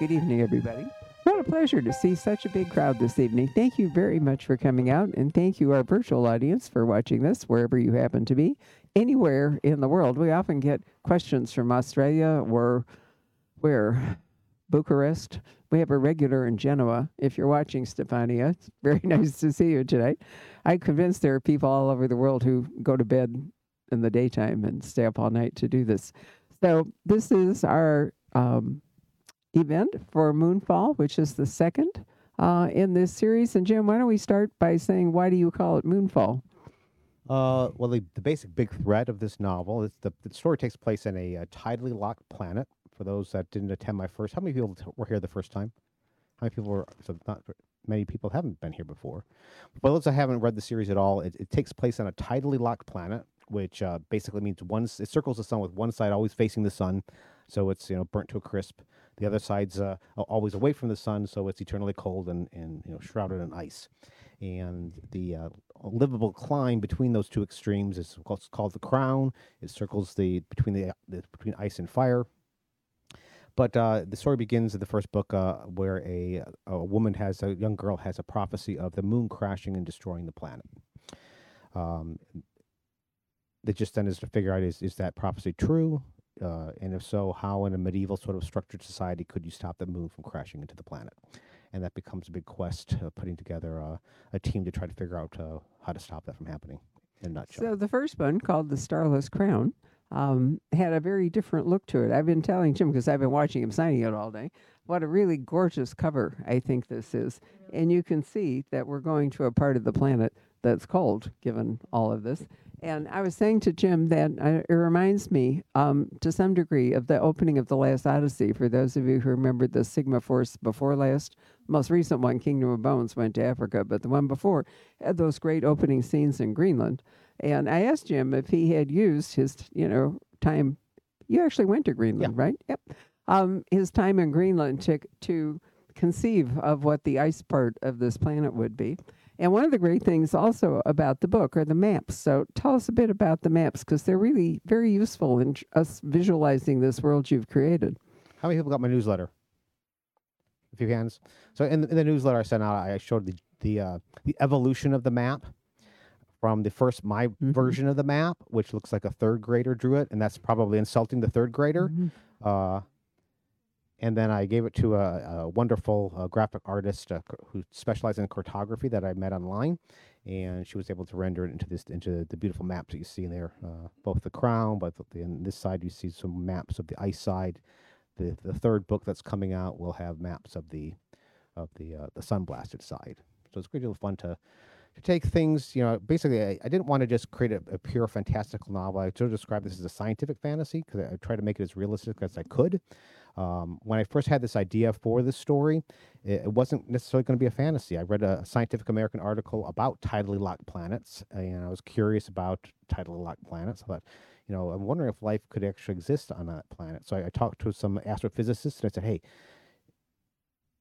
Good evening, everybody. What a pleasure to see such a big crowd this evening. Thank you very much for coming out, and thank you, our virtual audience, for watching this wherever you happen to be, anywhere in the world. We often get questions from Australia or where? Bucharest. We have a regular in Genoa. If you're watching, Stefania, it's very nice to see you tonight. I'm convinced there are people all over the world who go to bed in the daytime and stay up all night to do this. So, this is our um, event for Moonfall, which is the second uh, in this series. And Jim, why don't we start by saying why do you call it Moonfall? Uh, well, the, the basic big thread of this novel is the, the story takes place in a, a tidally locked planet. For those that didn't attend my first, how many people were here the first time? How many people were? So not many people haven't been here before. For those that haven't read the series at all, it, it takes place on a tidally locked planet, which uh, basically means one it circles the sun with one side always facing the sun, so it's you know burnt to a crisp. The other side's uh, always away from the sun, so it's eternally cold and, and you know shrouded in ice. And the uh, livable climb between those two extremes is what's called the crown. It circles the between the, the between ice and fire. But uh, the story begins in the first book uh, where a, a woman has a young girl has a prophecy of the moon crashing and destroying the planet. Um, just then is to figure out is is that prophecy true, uh, and if so, how in a medieval sort of structured society could you stop the moon from crashing into the planet? And that becomes a big quest, putting together a team to try to figure out uh, how to stop that from happening. In a nutshell. So, the first one, called The Starless Crown, um, had a very different look to it. I've been telling Jim, because I've been watching him signing it all day, what a really gorgeous cover I think this is. And you can see that we're going to a part of the planet that's cold, given all of this. And I was saying to Jim that uh, it reminds me, um, to some degree, of the opening of the last Odyssey. For those of you who remember the Sigma Force before last, most recent one, Kingdom of Bones, went to Africa, but the one before had those great opening scenes in Greenland. And I asked Jim if he had used his, you know, time. You actually went to Greenland, right? Yep. Um, his time in Greenland to to conceive of what the ice part of this planet would be. And one of the great things also about the book are the maps. So tell us a bit about the maps because they're really very useful in us visualizing this world you've created. How many people got my newsletter? A few hands. So in, in the newsletter I sent out, I showed the the uh, the evolution of the map from the first my Mhm. version of the map, which looks like a third grader drew it, and that's probably insulting the third grader. Uh, and then I gave it to a, a wonderful uh, graphic artist uh, who specializes in cartography that I met online, and she was able to render it into this into the beautiful maps that you see in there. Uh, both the crown, but on this side you see some maps of the ice side. The the third book that's coming out will have maps of the of the uh, the sun blasted side. So it's a great deal of fun to to take things, you know, basically, I, I didn't want to just create a, a pure fantastical novel. I sort of describe this as a scientific fantasy because I, I try to make it as realistic as I could. Um, when I first had this idea for this story, it, wasn't necessarily going to be a fantasy. I read a Scientific American article about tidally locked planets, and I was curious about tidally locked planets. I thought, you know, I'm wondering if life could actually exist on that planet. So I, I talked to some astrophysicists, and I said, hey,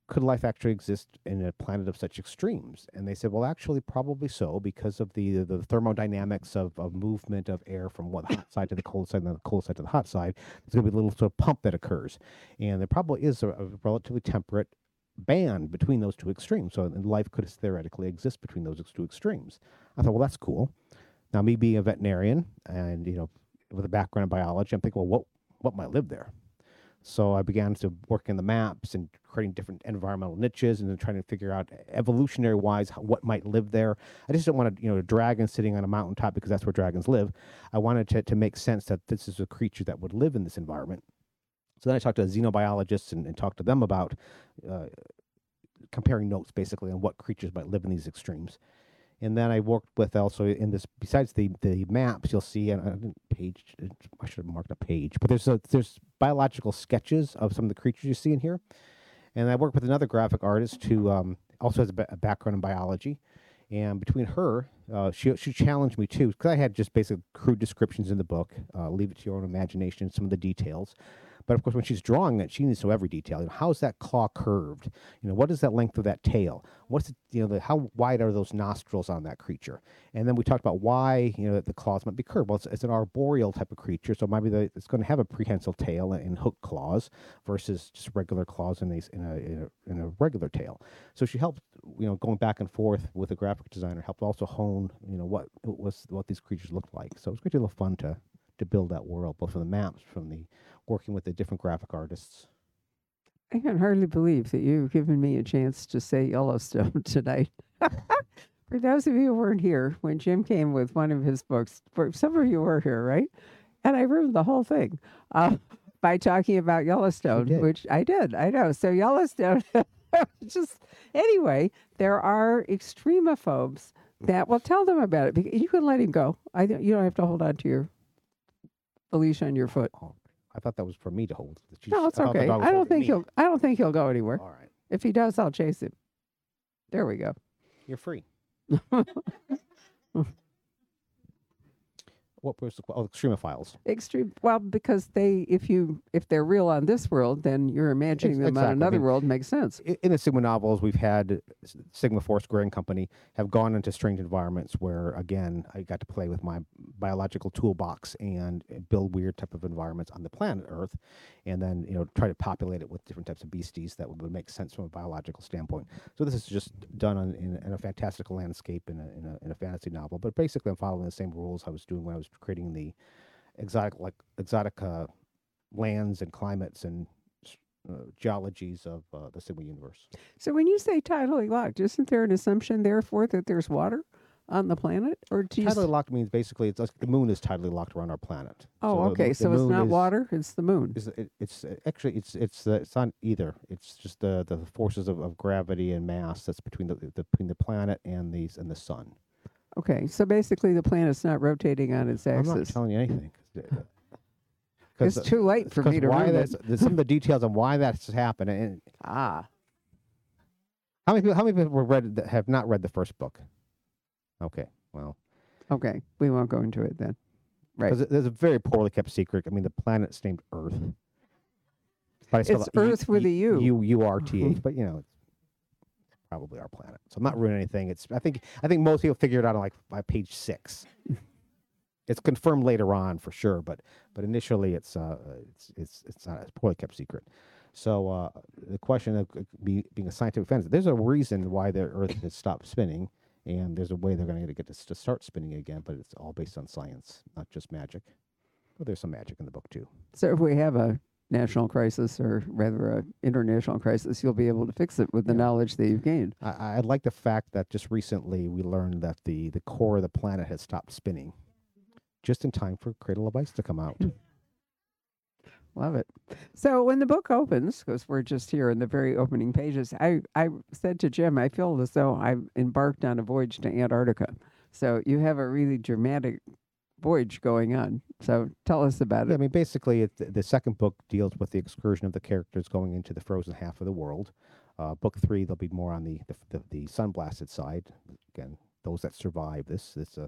could life actually exist in a planet of such extremes? And they said, well, actually, probably so, because of the the thermodynamics of, of movement of air from one hot side to the cold side and then the cold side to the hot side. There's going to be a little sort of pump that occurs, and there probably is a, a relatively temperate band between those two extremes. So life could theoretically exist between those two extremes. I thought, well, that's cool. Now, me being a veterinarian and you know with a background in biology, I'm thinking, well, what what might live there? So I began to work in the maps and creating different environmental niches and then trying to figure out evolutionary wise what might live there. I just didn't want to, you know, a dragon sitting on a mountaintop because that's where dragons live. I wanted to, to make sense that this is a creature that would live in this environment. So then I talked to xenobiologists and, and talked to them about uh, comparing notes basically on what creatures might live in these extremes. And then I worked with also in this. Besides the the maps, you'll see and I page. I should have marked a page, but there's a, there's biological sketches of some of the creatures you see in here. And I worked with another graphic artist who um, also has a, background in biology. And between her, uh, she she challenged me too because I had just basic crude descriptions in the book. Uh, leave it to your own imagination, some of the details. But of course, when she's drawing that, she needs to know every detail. You know, how's that claw curved? You know, what is that length of that tail? What's it, you know, the, how wide are those nostrils on that creature? And then we talked about why you know that the claws might be curved. Well, it's, it's an arboreal type of creature, so maybe the, it's going to have a prehensile tail and, and hook claws versus just regular claws in in a, in a in a regular tail. So she helped, you know, going back and forth with a graphic designer helped also hone, you know, what was what these creatures looked like. So it was a great of fun to to build that world, both from the maps, from the working with the different graphic artists. I can hardly believe that you've given me a chance to say Yellowstone tonight. for those of you who weren't here when Jim came with one of his books, for some of you were here, right? And I ruined the whole thing uh, by talking about Yellowstone, which I did. I know. So Yellowstone, just anyway, there are extremophobes that will tell them about it. You can let him go. I you don't have to hold on to your the leash on your foot. Oh, I thought that was for me to hold. No, it's I okay. I don't think me. he'll. I don't think he'll go anywhere. All right, If he does, I'll chase him. There we go. you're free. what was the, oh extremophiles? Extreme. Well, because they, if you, if they're real on this world, then you're imagining them exactly. On another mean, world makes sense. In the Sigma novels, we've had Sigma Force Gray and Company have gone into strange environments where, again, I got to play with my biological toolbox and build weird type of environments on the planet Earth, and then you know try to populate it with different types of beasties that would, would make sense from a biological standpoint. So this is just done on, in, in a fantastical landscape in a, in a in a fantasy novel, but basically I'm following the same rules I was doing when I was creating the exotic like exotic uh, lands and climates and uh, geologies of uh, the Sigma universe. So when you say tidally locked, isn't there an assumption therefore that there's water on the planet, or do Tidally locked means basically it's like the moon is tidally locked around our planet. oh, the- okay. the So it's not is- water; it's the moon. Is it, it's uh, actually it's it's uh, it's not either. It's just the the forces of, of gravity and mass that's between the, the between the planet and these and the sun. Okay, so basically the planet's not rotating on its axis. I'm not axis. telling you anything. 'cause the- It's uh, too late for me to why ruin that's, it. there's some of the details on why that's happened. And Ah, how many people how many people were read that have not read the first book? Okay, well, okay. We won't go into it then. Right. because there's a very poorly kept secret. I mean, the planet's named Earth. But I spell It's it U- Earth with a U. U U R T H. But you know, it's probably our planet. So I'm not ruining anything. It's I think I think most people figure it out on like by page six. it's confirmed later on for sure, but but initially it's uh it's it's it's not a poorly kept secret. So uh, the question of uh, be, being a scientific fan, there's a reason why the Earth has stopped spinning, and there's a way they're going to get this to start spinning again. But it's all based on science, not just magic. Well, there's some magic in the book too. So if we have a national crisis, or rather a international crisis, you'll be able to fix it with the Yeah. knowledge that you've gained. I, I like the fact that just recently we learned that the, the core of the planet has stopped spinning just in time for Cradle of Ice to come out. Love it. So when the book opens, because we're just here in the very opening pages, I, I said to Jim, I feel as though I've embarked on a voyage to Antarctica. So you have a really dramatic voyage going on. So tell us about Yeah, I mean, basically, it, the second book deals with the excursion of the characters going into the frozen half of the world. Uh, book three, they'll be more on the the, the, the sun blasted side. Again, those that survive this, this uh,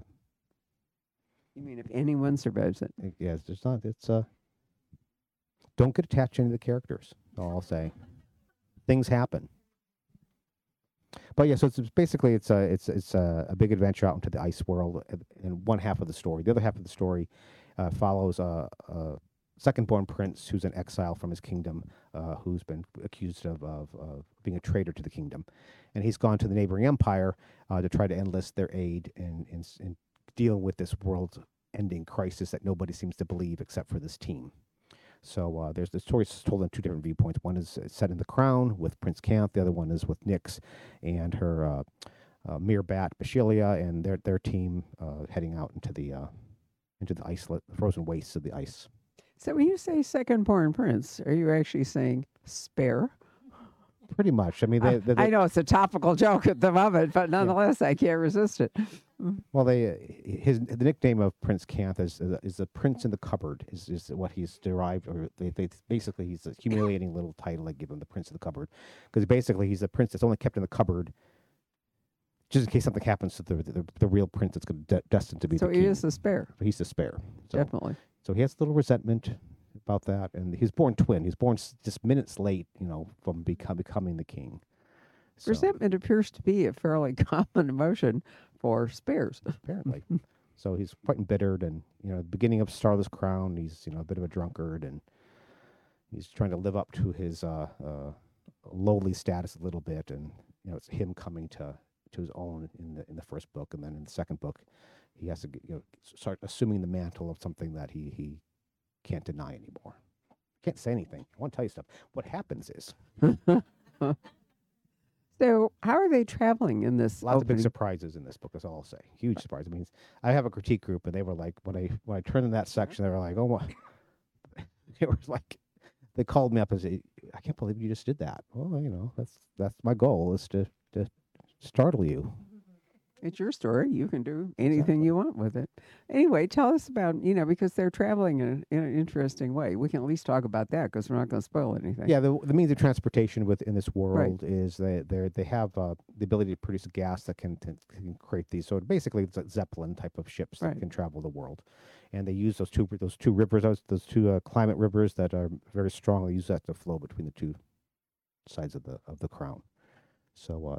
You mean if anyone survives it? it- yeah, it's just not. It's uh, don't get attached to any of the characters. I'll say, things happen. But yeah, so it's basically it's a it's it's a, a big adventure out into the ice world in one half of the story. The other half of the story uh, follows a, a second-born prince who's in exile from his kingdom, uh, who's been accused of, of of being a traitor to the kingdom, and he's gone to the neighboring empire uh, to try to enlist their aid in in, in dealing with this world-ending crisis that nobody seems to believe except for this team. So uh, there's the story told in two different viewpoints. One is uh, set in the Crown with Prince Kanthe. The other one is with Nyx and her uh, uh, Mirbat Bashaliia and their their team uh, heading out into the uh, into the ice, frozen wastes of the ice. So when you say second born prince, are you actually saying spare? Pretty much. I mean, I- they, they, I know it's a topical joke at the moment, but nonetheless, I can't resist it. Mm. well, they his the nickname of Prince Kanthe is is, the prince in the cupboard is, is what he's derived, or they, they basically he's a humiliating little title they give him, the prince of the cupboard, because basically he's a prince that's only kept in the cupboard. Just in case something happens to the the, the real prince that's de- destined to be So the he king. is a spare, he's the spare. So, definitely. so he has a little resentment about that. And he's born twin. He's born s- just minutes late, you know, from become, becoming the king. So, Resentment appears to be a fairly common emotion for spares. apparently. so he's quite embittered, and you know, the beginning of Starless Crown, he's you know a bit of a drunkard, and he's trying to live up to his uh, uh, lowly status a little bit, and you know, it's him coming to to his own in the in the first book, and then in the second book, he has to you know start assuming the mantle of something that he he can't deny anymore. Can't say anything. I want to tell you stuff. What happens is So, how are they traveling in this? lots of big surprises in this book. That's all I'll say. Huge surprise. I mean, I have a critique group, and they were like, when I when I turned in that mm-hmm. section, they were like, "Oh my!" It was like they called me up and said, "I can't believe you just did that." Well, you know, that's that's my goal is to to startle you. It's your story. You can do anything you want with it. Anyway, tell us about, you know, because they're traveling in, in an interesting way. We can at least talk about that because we're not going to spoil anything. Yeah, the the means of transportation within this world is they they they have uh, the ability to produce gas that can, can can create these. So basically, it's a zeppelin type of ships that Right. can travel the world, and they use those two those two rivers, those, those two uh, climate rivers that are very strongly used use that to flow between the two sides of the of the crown. So uh,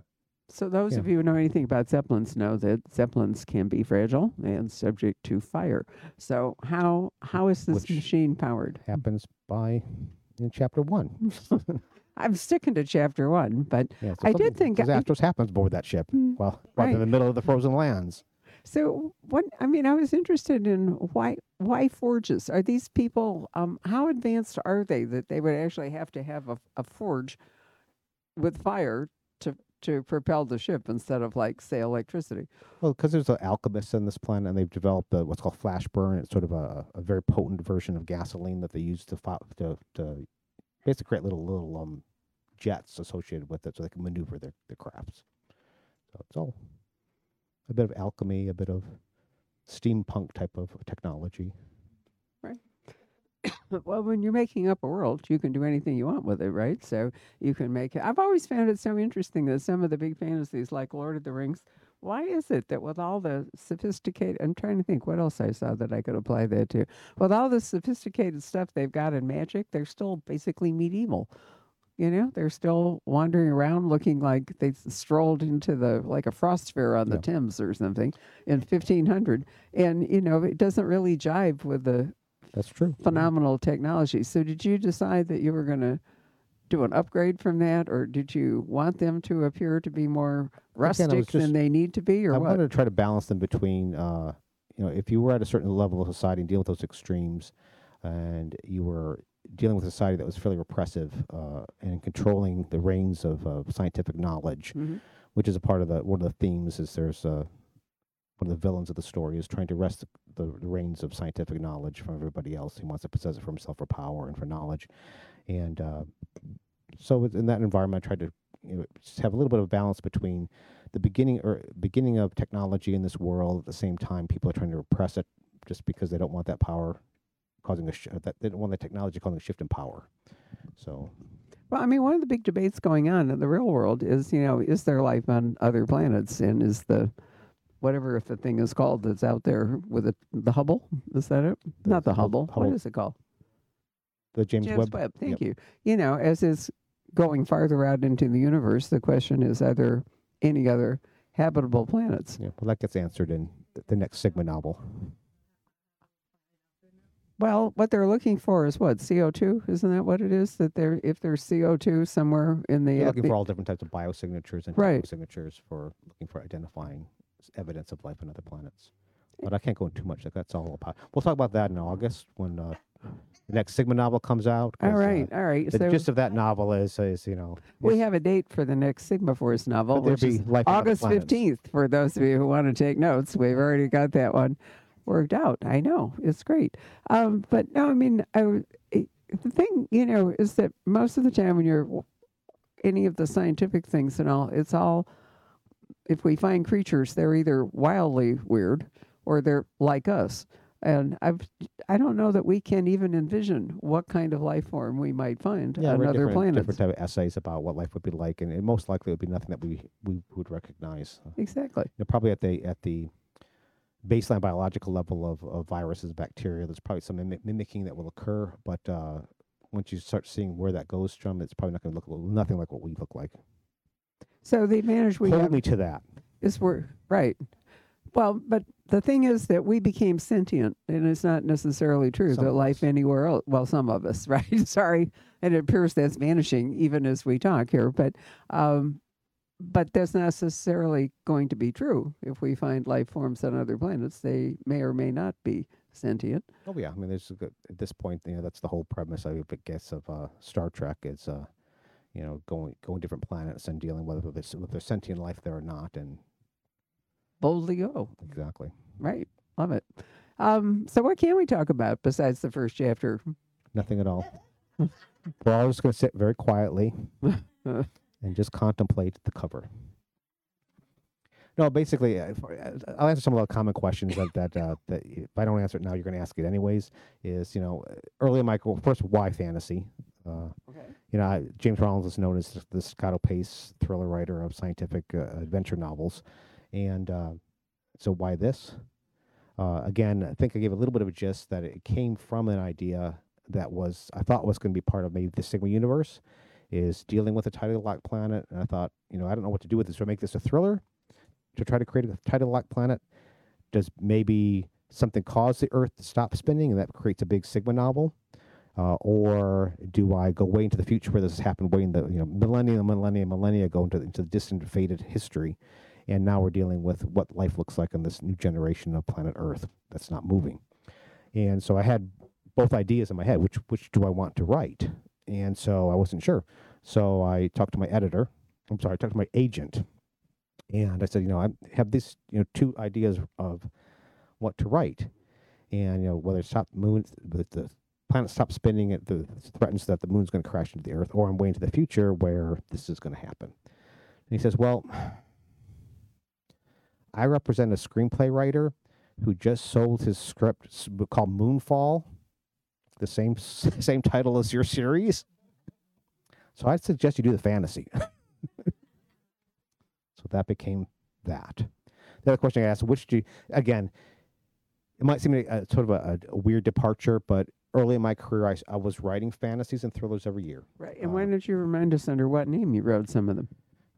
So, those Yeah. of you who know anything about Zeppelins know that Zeppelins can be fragile and subject to fire. So, how how is this Which- machine powered? happens by in chapter one. I'm sticking to chapter one, but Yeah, I did think I- disasters happens aboard that ship. Mm, Well, while right. in the middle of the frozen lands. So what I mean, I was interested in why why forges? Are these people um how advanced are they that they would actually have to have a, a forge with fire to propel the ship instead of like say electricity? Well, because there's an alchemist on this planet, and they've developed uh what's called flash burn. It's sort of a, a very potent version of gasoline that they use to fo- to, to basically create little little um jets associated with it, so they can maneuver their their crafts. So it's all a bit of alchemy, a bit of steampunk type of technology. Well, when you're making up a world, you can do anything you want with it, right? So you can make it. I've always found it so interesting that some of the big fantasies, like Lord of the Rings, why is it that with all the sophisticated, I'm trying to think what else I saw that I could apply that to. With all the sophisticated stuff they've got in magic, they're still basically medieval. You know, they're still wandering around looking like they strolled into the like a frost fair on the Yeah. Thames or something in 1500, and you know it doesn't really jive with the That's true. phenomenal technology. So, did you decide that you were going to do an upgrade from that, or did you want them to appear to be more rustic was than they need to be, or I what? wanted to try to balance them between, uh, you know, if you were at a certain level of society and dealing with those extremes, and you were dealing with a society that was fairly repressive uh, and controlling the reins of uh, scientific knowledge, Mhm. which is a part of the one of the themes. Is there's uh, one of the villains of the story is trying to wrest the, the reins of scientific knowledge from everybody else. He wants to possess it for himself for power and for knowledge, and uh, so in that environment, I tried to you know, have a little bit of balance between the beginning or beginning of technology in this world. At the same time, people are trying to repress it just because they don't want that power causing a sh- that they don't want the technology causing a shift in power. So Well, I mean, one of the big debates going on in the real world is, you know, is there life on other planets, and is the whatever if the thing is called that's out there with it, the Hubble? Is that it? The Not the Hubble. Hubble- What is it called? the James, James Webb. Webb. Thank Yep. you. You know, as is going farther out into the universe, the question is: Are there any other habitable planets? Yeah, well, that gets answered in the next Sigma novel. Well, what they're looking for is what CO two, isn't that what it is? That they're if there's CO two somewhere in the, They're uh, looking the- for all different types of biosignatures and Right. signatures for looking for identifying evidence of life on other planets. But I can't go into too much. Like that's all about. We'll talk about that in August when uh, the next Sigma novel comes out. All right, uh, all right. the So gist of that novel is, is you know, we have a date for the next Sigma Force novel, which is life on other August fifteenth. For those of you who want to take notes, we've already got that one worked out. I know it's great, um, but no, I mean, I, it- the thing you know is that most of the time when you're any of the scientific things and all, it's all if we find creatures, they're either wildly weird or they're like us. And I've I don't know that we can even envision what kind of life form we might find yeah, on other planets. different type of essays about what life would be like, and it most likely would be nothing that we we would recognize. Exactly. you know, probably at the at the baseline biological level of, of viruses, bacteria. There's probably some mimic- mimicking that will occur, but uh, once you start seeing where that goes from, it's probably not going to look nothing like what we look like. So the advantage we Hold me to that. is we're right. Well, but the thing is that we became sentient, and it's not necessarily true Some that life anywhere else. Well, some of us, right? Sorry, and it appears that's vanishing even as we talk here. But, um, but that's not necessarily going to be true. If we find life forms on other planets, they may or may not be sentient. Oh yeah, I mean, there's a good, at this point, you know, that's the whole premise, I guess, of uh, Star Trek is, uh, you know, going going different planets and dealing with whether there's, there's sentient life there or not, and Boldly go. exactly. Right. Love it. Um, so what can we talk about besides the first chapter? Nothing at all. We're all just going to sit very quietly and just contemplate the cover. No, basically, uh, if- uh, I'll answer some of the common questions that that, uh, that if I don't answer it now, you're going to ask it anyways. Is you know, early in my first, why fantasy? Uh, Okay. you know, I, James Rollins is known as the- Scotto Pace thriller writer of scientific uh, adventure novels, and uh, so why this? Uh, again, I think I gave a little bit of a gist that it came from an idea that was I thought was going to be part of maybe the Sigma universe, is dealing with a tidal lock planet, and I thought, you know, I don't know what to do with this. Do I make this a thriller to try to create a tidal lock planet? Does maybe something cause the Earth to stop spinning, and that creates a big Sigma novel? Uh, or do I go way into the future where this has happened way in the you know millennia, millennia, millennia, go into into the distant, faded history, and now we're dealing with what life looks like on this new generation of planet Earth that's not moving. And so I had both ideas in my head. Which which do I want to write? And so I wasn't sure. So I talked to my editor. I'm sorry, I talked to my agent, and I said, you know, I have these you know two ideas of what to write, and you know whether it's stop moon the planet stops spinning, it the, threatens that the moon's going to crash into the Earth, or I'm way into the future where this is going to happen. And he says, well, I represent a screenplay writer who just sold his script called Moonfall, the same same title as your series. So I'd suggest you do the fantasy. so that became that. The other question I asked, which do you, again, it might seem like a, uh, sort of a, a weird departure, but early in my career, I, I was writing fantasies and thrillers every year. Right. And why Uh, don't you remind us under what name you wrote some of them?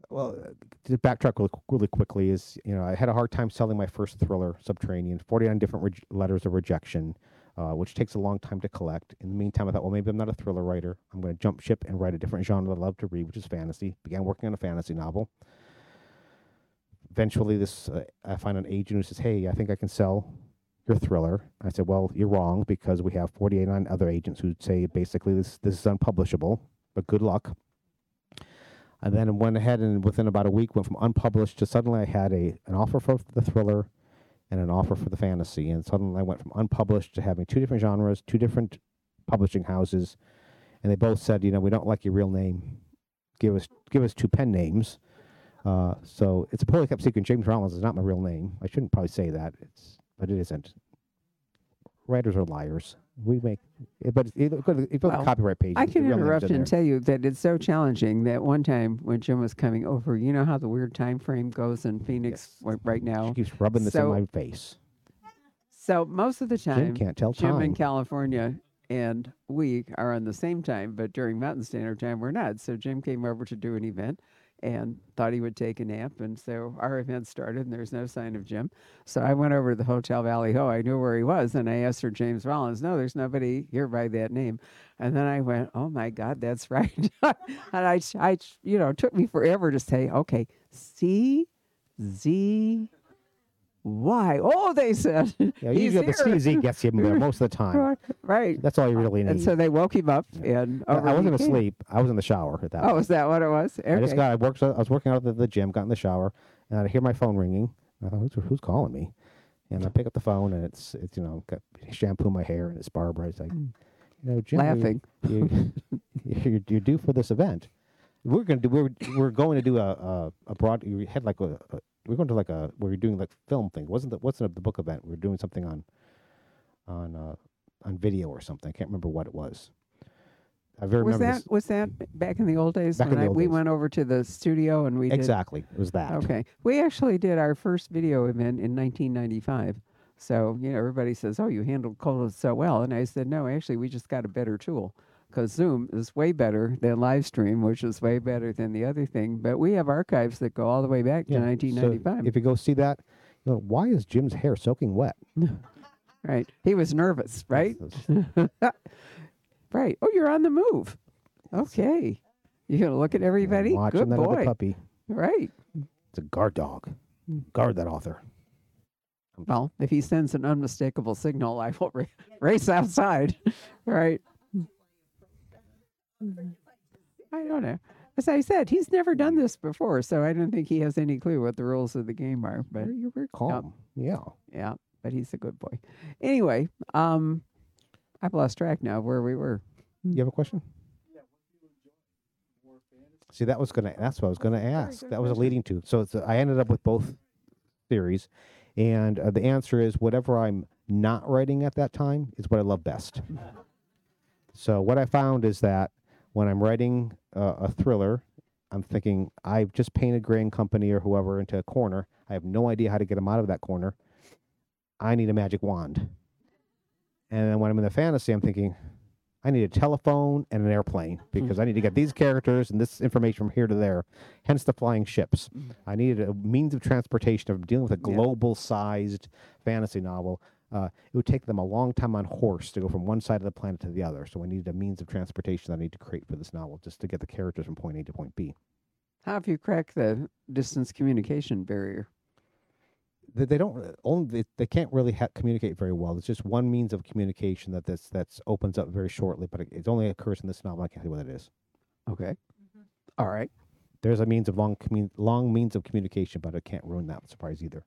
well, uh, to backtrack really, really quickly is, you know, I had a hard time selling my first thriller, Subterranean, 49 different rej- letters of rejection, uh, which takes a long time to collect. In the meantime, I thought, well, maybe I'm not a thriller writer. I'm going to jump ship and write a different genre that I love to read, which is fantasy. Began working on a fantasy novel. Eventually, this uh, I find an agent who says, hey, I think I can sell your thriller. I said, well, you're wrong because we have 48 other agents who say basically this, this is unpublishable, but good luck. And then went ahead and within about a week went from unpublished to suddenly I had a an offer for the thriller and an offer for the fantasy. And suddenly I went from unpublished to having two different genres, two different publishing houses, and they both said, you know, we don't like your real name. Give us give us two pen names. Uh, so it's a poorly kept secret. James Rollins is not my real name. I shouldn't probably say that. It's but it isn't. Writers are liars. We make, eh, but if you look at the- if you look at Well, copyright page, I can interrupt in and there. tell you that it's so challenging that one time when Jim was coming over, you know how the weird time frame goes in Phoenix Yes. right now. She keeps rubbing this So- in my face. So most of the time, Jim time, can't tell Jim in. California and we are on the same time, but during Mountain Standard Time, we're not. So Jim came over to do an event and thought he would take a nap. And so our event started, and there's no sign of Jim. So I went over to the Hotel Valley Ho. I knew where he was, and I asked for James Rollins. No, there's nobody here by that name. And then I went, oh my God, that's right. and I, I, you know, it took me forever to say, okay, C Z Y. Oh, they said. Yeah, usually the. CZ gets you there most of the time. Right. That's all you really need. And so they woke him up, and I- I wasn't came. asleep. I was in the shower at that. Oh, point. is that what it was? Okay. I just got. I worked. I was working out at the, gym. Got in the shower, and I hear my phone ringing. I thought, who's, who's calling me? And I pick up the phone, and it's it's you know got shampoo my hair, and it's Barbara. It's like, mm. you know, Jim, you- Laughing. You, you're, you're due for this event. We're gonna do. We're we're going to do a a, a broad. We had like a, a. We're going to like a. We are doing like film thing. Wasn't that wasn't the book event? We were doing something on, on uh, on video or something. I can't remember what it was. I very was that this- was that back in the old days Back when I, old we days. went over to the studio and we exactly. It was that. okay we actually did our first video event in 1995 So, you know, everybody says, oh, you handled COVID so well. And I said, no, actually, we just got a better tool because Zoom is way better than live stream, which is way better than the other thing. But we have archives that go all the way back Yeah, to so 1995. if you go see that, you know, why is Jim's hair soaking wet? right. He was nervous, right? Right. Oh, you're on the move. Okay. You're going to look at everybody? Watching Good that boy. puppy. Right. It's a guard dog. Guard that author. Well, if he sends an unmistakable signal, I will ra- race outside. right. I don't know. As I said, he's never done this before, so I don't think he has any clue what the rules of the game are. But You're very calm. Yeah. yeah, but he's a good boy. Anyway, um, I've lost track now of where we were. You have a question? See, that was gonna. That's what I was gonna ask. That was a leading to. So it's, I ended up with both theories, and uh, the answer is whatever I'm not writing at that time is what I love best. so what I found is that when I'm writing uh, a thriller, I'm thinking I've just painted Gray and Company or whoever into a corner. I have no idea how to get them out of that corner. I need a magic wand. And then when I'm in the fantasy, I'm thinking, I need a telephone and an airplane because I need to get these characters and this information from here to there. Hence the flying ships. I needed a means of transportation. of dealing with a global sized fantasy novel. Uh, it would take them a long time on horse to go from one side of the planet to the other. So I needed a means of transportation that I need to create for this novel just to get the characters from point A to point B. How have you cracked the distance communication barrier? They, they don't only they, they can't really ha- communicate very well. It's just one means of communication that this that's opens up very shortly, but it, it only occurs in this novel. I can't tell you what it is. Okay. All right. There's a means of long commun- long means of communication, but it can't ruin that surprise either.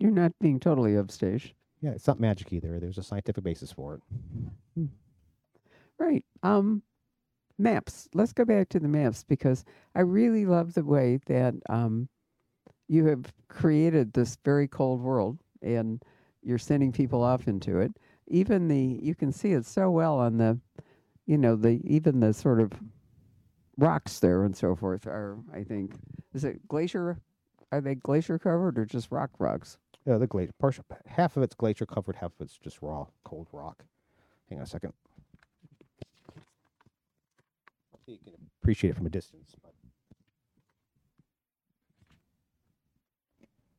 You're not being totally upstage. Yeah, it's not magic either. There's a scientific basis for it. Right. Um, maps. Let's go back to the maps because I really love the way that um, you have created this very cold world and you're sending people off into it. Even the you can see it so well on the, you know, the even the sort of rocks there and so forth are I think is it glacier? Are they glacier covered or just rock rocks? Yeah, the glacier partial half of it's glacier covered, half of it's just raw cold rock. Hang on a second. You can appreciate it from a distance. But.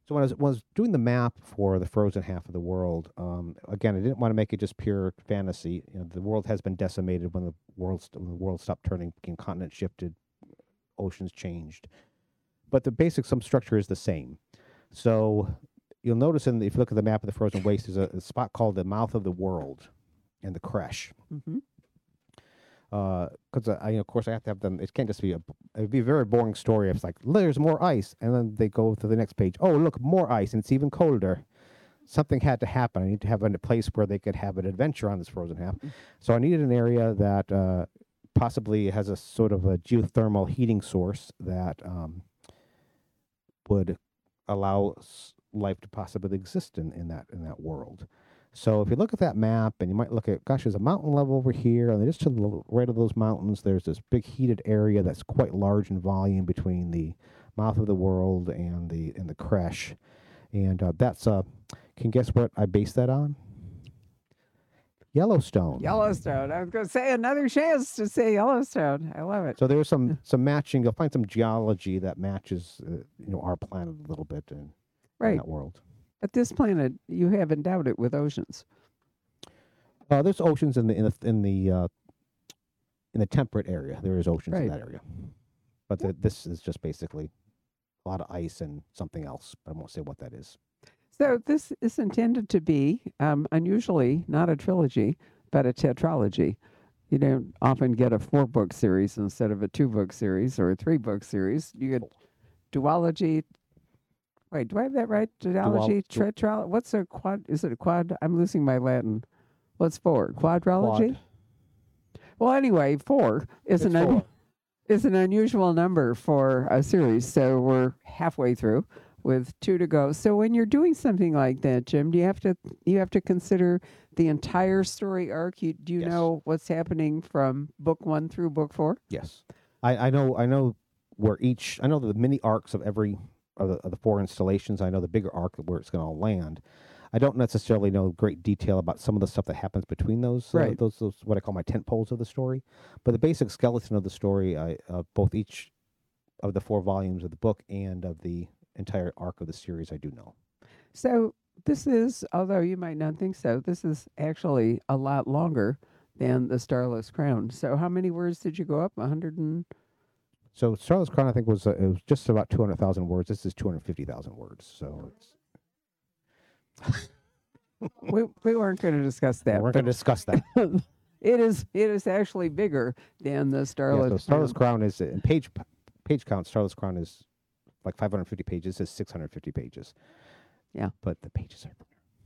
So when I, was, when I was doing the map for the frozen half of the world, um, again, I didn't want to make it just pure fantasy. You know, the world has been decimated when the world st- when the world stopped turning, became continent shifted, oceans changed, but the basic some structure is the same. So you'll notice in the, if you look at the map of the frozen waste, there's a, a spot called the mouth of the world, and the crash Mm-hmm. because I, of course, I have to have them. It can't just be a. b- It'd be a very boring story. If it's like there's more ice, and then they go to the next page. Oh, look, more ice, and it's even colder. Something had to happen. I need to have a place where they could have an adventure on this frozen half. So I needed an area that uh, possibly has a sort of a geothermal heating source that um, would allow s- life to possibly exist in, in that in that world. So if you look at that map, and you might look at, gosh, there's a mountain level over here, and then just to the right of those mountains, there's this big heated area that's quite large in volume between the mouth of the world and the and the crash, and uh, that's uh, can guess what I base that on? Yellowstone. Yellowstone. I was going to say another chance to say Yellowstone. I love it. So there's some some matching. You'll find some geology that matches, uh, you know, our planet a little bit in Right. that world. But this planet, you have endowed it with oceans. Uh, there's oceans in the in the in the uh, in the temperate area. There is oceans in that area, but the, this is just basically a lot of ice and something else. But I won't say what that is. So this is intended to be um, unusually not a trilogy, but a tetralogy. You don't often get a four book series instead of a two book series or a three book series. You get duology. Wait, do I have that right? Duology, du- tetralogy. What's a quad? Is it a quad? I'm losing my Latin. What's four? Quadrology. Quad. Well, anyway, four is It's an un- four. is an unusual number for a series. So we're halfway through with two to go. So when you're doing something like that, Jim, do you have to you have to consider the entire story arc? You, do you Yes. know what's happening from book one through book four? Yes, I, I know. I know where each. I know the mini arcs of every of the, of the four installations. I know the bigger arc where it's going to land. I don't necessarily know great detail about some of the stuff that happens between those, uh, those, those what I call my tent poles of the story. But the basic skeleton of the story, I, uh, both each of the four volumes of the book and of the entire arc of the series, I do know. So this is, although you might not think so, this is actually a lot longer than the Starless Crown. So how many words did you go up? A hundred and So Starless Crown, I think, was uh, it was just about two hundred thousand words. This is two hundred fifty thousand words. So it's, we, we weren't going to discuss that. we're going to discuss that. it is it is actually bigger than the yeah, Starless. so Starless Crown is in page page count. Starless Crown is like five hundred fifty pages. This is six hundred fifty pages. Yeah. but the pages are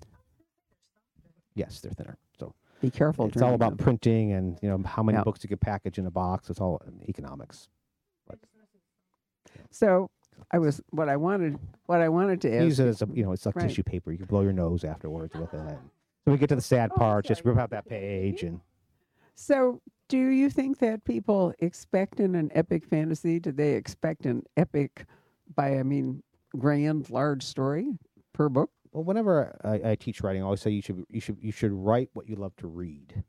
thinner. Yes, they're thinner. So Be careful. it's all about them. printing and you know how many Yeah. books you can package in a box. It's all economics. So I was what I wanted. What I wanted to ask. Use it as a you know it's like Right. tissue paper. You can blow your nose afterwards with it. So we get to the sad Oh, part. Just sorry. rip out that page and So, do you think that people expect in an epic fantasy? Do they expect an epic, by I mean, grand, large story per book? Well, whenever I, I teach writing, I always say you should you should you should write what you love to read.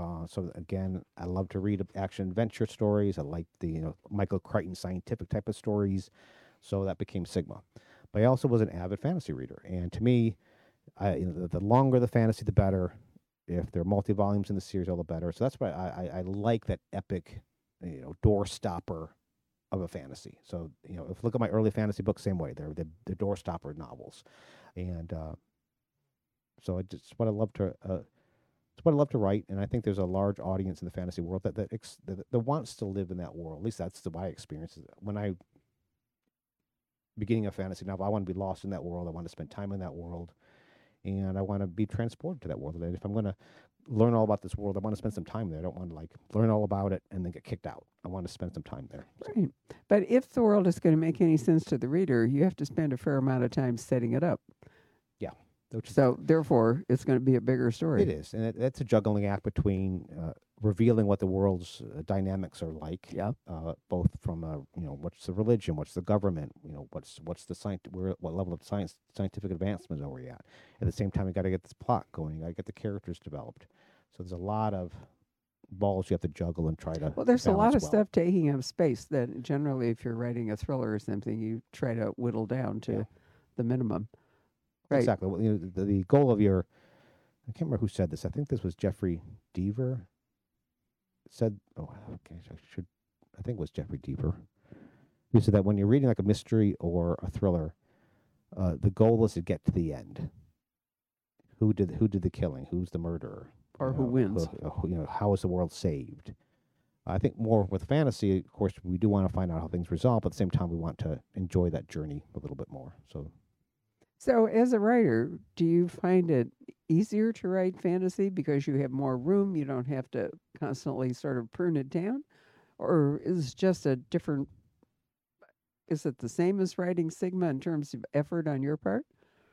Uh, so again, I love to read action adventure stories. I like the you know Michael Crichton scientific type of stories. So that became Sigma. But I also was an avid fantasy reader, and to me, I, you know, the, the longer the fantasy, the better. If there are multi volumes in the series, all the better. So that's why I, I, I like that epic, you know, door stopper of a fantasy. So you know, if you look at my early fantasy books, same way. They're the the door stopper novels and uh, so I just what I love to uh, it's what I love to write, and I think there's a large audience in the fantasy world that that, ex- that, that wants to live in that world. At least that's the my experience. When I beginning a fantasy novel, I want to be lost in that world. I want to spend time in that world, and I want to be transported to that world. And if I'm going to learn all about this world, I want to spend some time there. I don't want to like learn all about it and then get kicked out. I want to spend some time there. Right. But if the world is going to make any sense to the reader, you have to spend a fair amount of time setting it up. So, therefore, it's going to be a bigger story. It is, and it, it's a juggling act between uh, revealing what the world's uh, dynamics are like, Yeah. uh, both from uh, you know what's the religion, what's the government, you know what's what's the science, where what level of science scientific advancement are we at? At the same time, you got to get this plot going, you got to get the characters developed. So there's a lot of balls you have to juggle and try to. Well, there's a lot of well. stuff taking up space that generally, if you're writing a thriller or something, you try to whittle down to Yeah. the minimum. Right. Exactly. Well, you know, the, the goal of your, I can't remember who said this. I think this was Jeffrey Deaver. Said, oh, okay, I should, I think it was Jeffrey Deaver. He said that when you're reading like a mystery or a thriller, uh, the goal is to get to the end. Who did who did the killing? Who's the murderer? Or You who know, wins. who- you know, how is the world saved? I think more with fantasy, of course, we do want to find out how things resolve, but at the same time, we want to enjoy that journey a little bit more. So So, as a writer, do you find it easier to write fantasy because you have more room? You don't have to constantly sort of prune it down? Or is just a different, is it the same as writing Sigma in terms of effort on your part?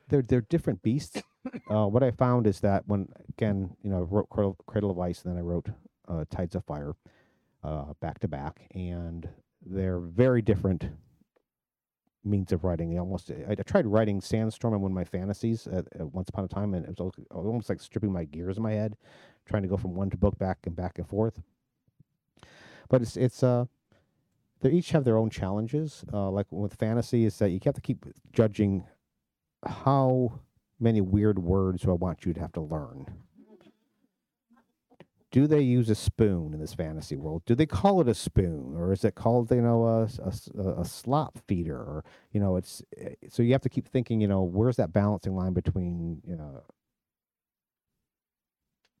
they're they're different beasts. uh, what I found is that when again, you know, I wrote Cradle, Cradle of Ice, and then I wrote uh, Tides of Fire, uh, back to back, and they're very different means of writing. They almost I, I tried writing Sandstorm and one of my fantasies at, at once upon a time, and it was almost like stripping my gears in my head, trying to go from one to book back and back and forth. But it's it's uh they each have their own challenges. Uh, like with fantasy, is that you have to keep judging how many weird words do I want you to have to learn? Do they use a spoon in this fantasy world? Do they call it a spoon, or is it called you know a a slop feeder? Or you know it's eh, so you have to keep thinking you know where's that balancing line between you know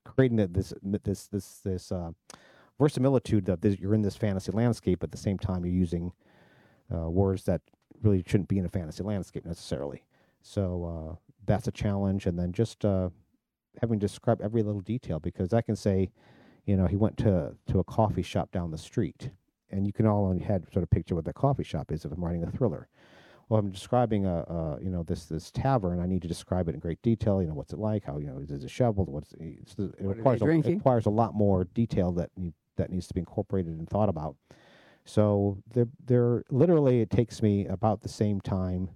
creating this this this this uh, verisimilitude that this, you're in this fantasy landscape but at the same time you're using uh, words that really shouldn't be in a fantasy landscape necessarily. So uh, that's a challenge, and then just uh, having to describe every little detail because I can say, you know, he went to to a coffee shop down the street, and you can all in your head sort of picture what that coffee shop is if I'm writing a thriller. Well, I'm describing a, a you know this this tavern. I need to describe it in great detail. You know, what's it like? How you know is it shoveled? What's eh, it's, it What requires a, it requires a lot more detail that need, that needs to be incorporated and thought about. So they're they're literally it takes me about the same time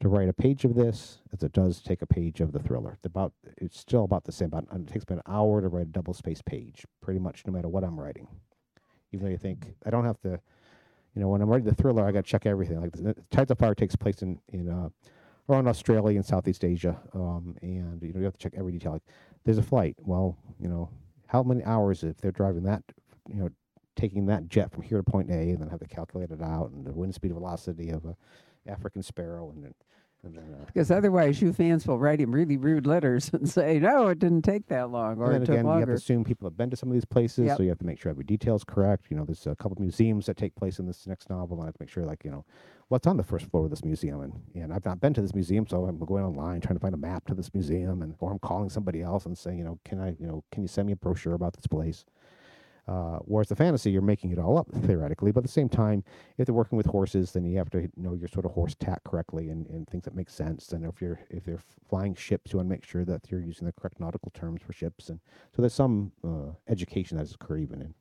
to write a page of this as it does take a page of the thriller. It's about it's still about the same. About it takes me an hour to write a double space page, pretty much no matter what I'm writing. Even though you think I don't have to, you know, when I'm writing the thriller, I got to check everything. Like the Tides of Fire takes place in in uh, around Australia and Southeast Asia, um, and you know you have to check every detail. Like there's a flight. Well, you know, how many hours if they're driving that, you know, taking that jet from here to point A, and then have to calculate it out, and the wind speed velocity of a African sparrow, and then and then uh, Because otherwise, you fans will write him really rude letters and say, "No, it didn't take that long," or and it took again, you have to assume people have been to some of these places, Yep. so you have to make sure every detail is correct. You know, there's a couple of museums that take place in this next novel, and I have to make sure, like, you know, what's on the first floor of this museum, and and I've not been to this museum, so I'm going online trying to find a map to this museum, and or I'm calling somebody else and saying, you know, can I, you know, can you send me a brochure about this place? Uh, whereas the fantasy, you're making it all up theoretically, but at the same time, if they're working with horses, then you have to know your sort of horse tack correctly and, and things that make sense. And if you're if they're flying ships, you want to make sure that you're using the correct nautical terms for ships. And so there's some uh, education that is occurred even in.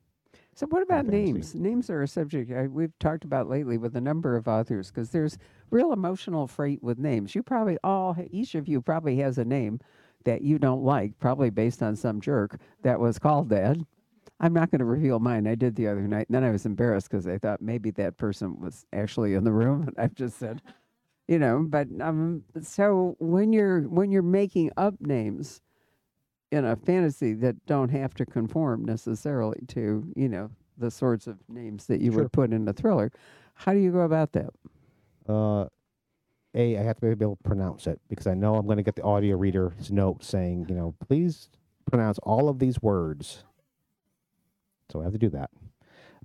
So what about names? Names are a subject I, we've talked about lately with a number of authors because there's real emotional freight with names. You probably all, each of you probably has a name that you don't like, probably based on some jerk that was called that. I'm not going to reveal mine. I did the other night, and then I was embarrassed because I thought maybe that person was actually in the room, and I've just said, you know. But um, so when you're when you're making up names in a fantasy that don't have to conform necessarily to you know the sorts of names that you Sure. would put in a thriller, how do you go about that? Uh, a, I have to be able to pronounce it because I know I'm going to get the audio reader's note saying, you know, please pronounce all of these words. So I have to do that.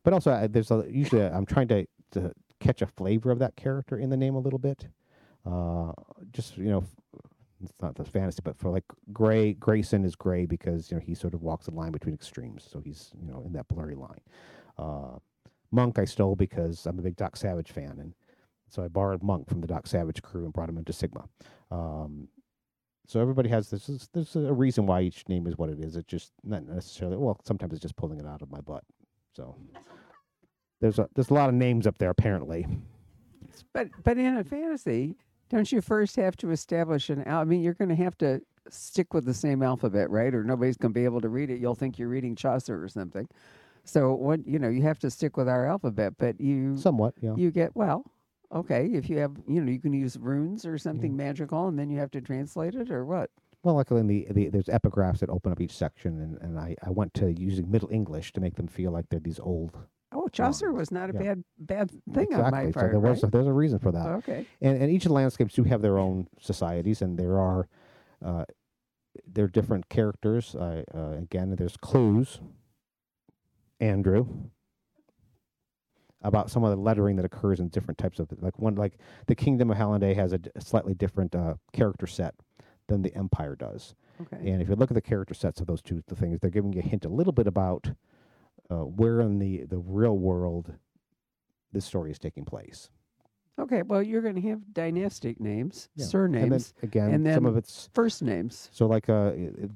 But also, I, there's a, usually i I'm trying to, to catch a flavor of that character in the name a little bit. Uh, just you know, it's not the fantasy, but for like Gray, Grayson is Gray because you know he sort of walks the line between extremes, so he's you know in that blurry line. Uh, Monk I stole because I'm a big Doc Savage fan, and so I borrowed Monk from the Doc Savage crew and brought him into Sigma. Um, so everybody has this. Is, there's a reason why each name is what it is. It's just not necessarily. Well, sometimes it's just pulling it out of my butt. So there's a there's a lot of names up there apparently. But but in a fantasy, don't you first have to establish an? al- I mean, you're going to have to stick with the same alphabet, right? Or nobody's going to be able to read it. You'll think you're reading Chaucer or something. So what you know, you have to stick with our alphabet, but you Somewhat, yeah. you get well. Okay, if you have, you know, you can use runes or something magical, and then you have to translate it, or what? Well, luckily, in the, the there's epigraphs that open up each section, and, and I, I went to using Middle English to make them feel like they're these old. Oh, Chaucer Lines, was not a yeah. bad bad thing exactly. on my part, so there was right? there's a reason for that. okay. and and each of the landscapes do have their own societies, and there are uh, there are different characters. Uh, uh, again, there's clues. Andrew about some of the lettering that occurs in different types of like one like the Kingdom of Halendii has a, d- a slightly different uh, character set than the Empire does. Okay. And if you look at the character sets of those two the things, they're giving you a hint a little bit about uh, where in the the real world this story is taking place. Okay. Well, you're going to have dynastic names, Yeah. surnames, And then again, and some of it's first names. So like uh,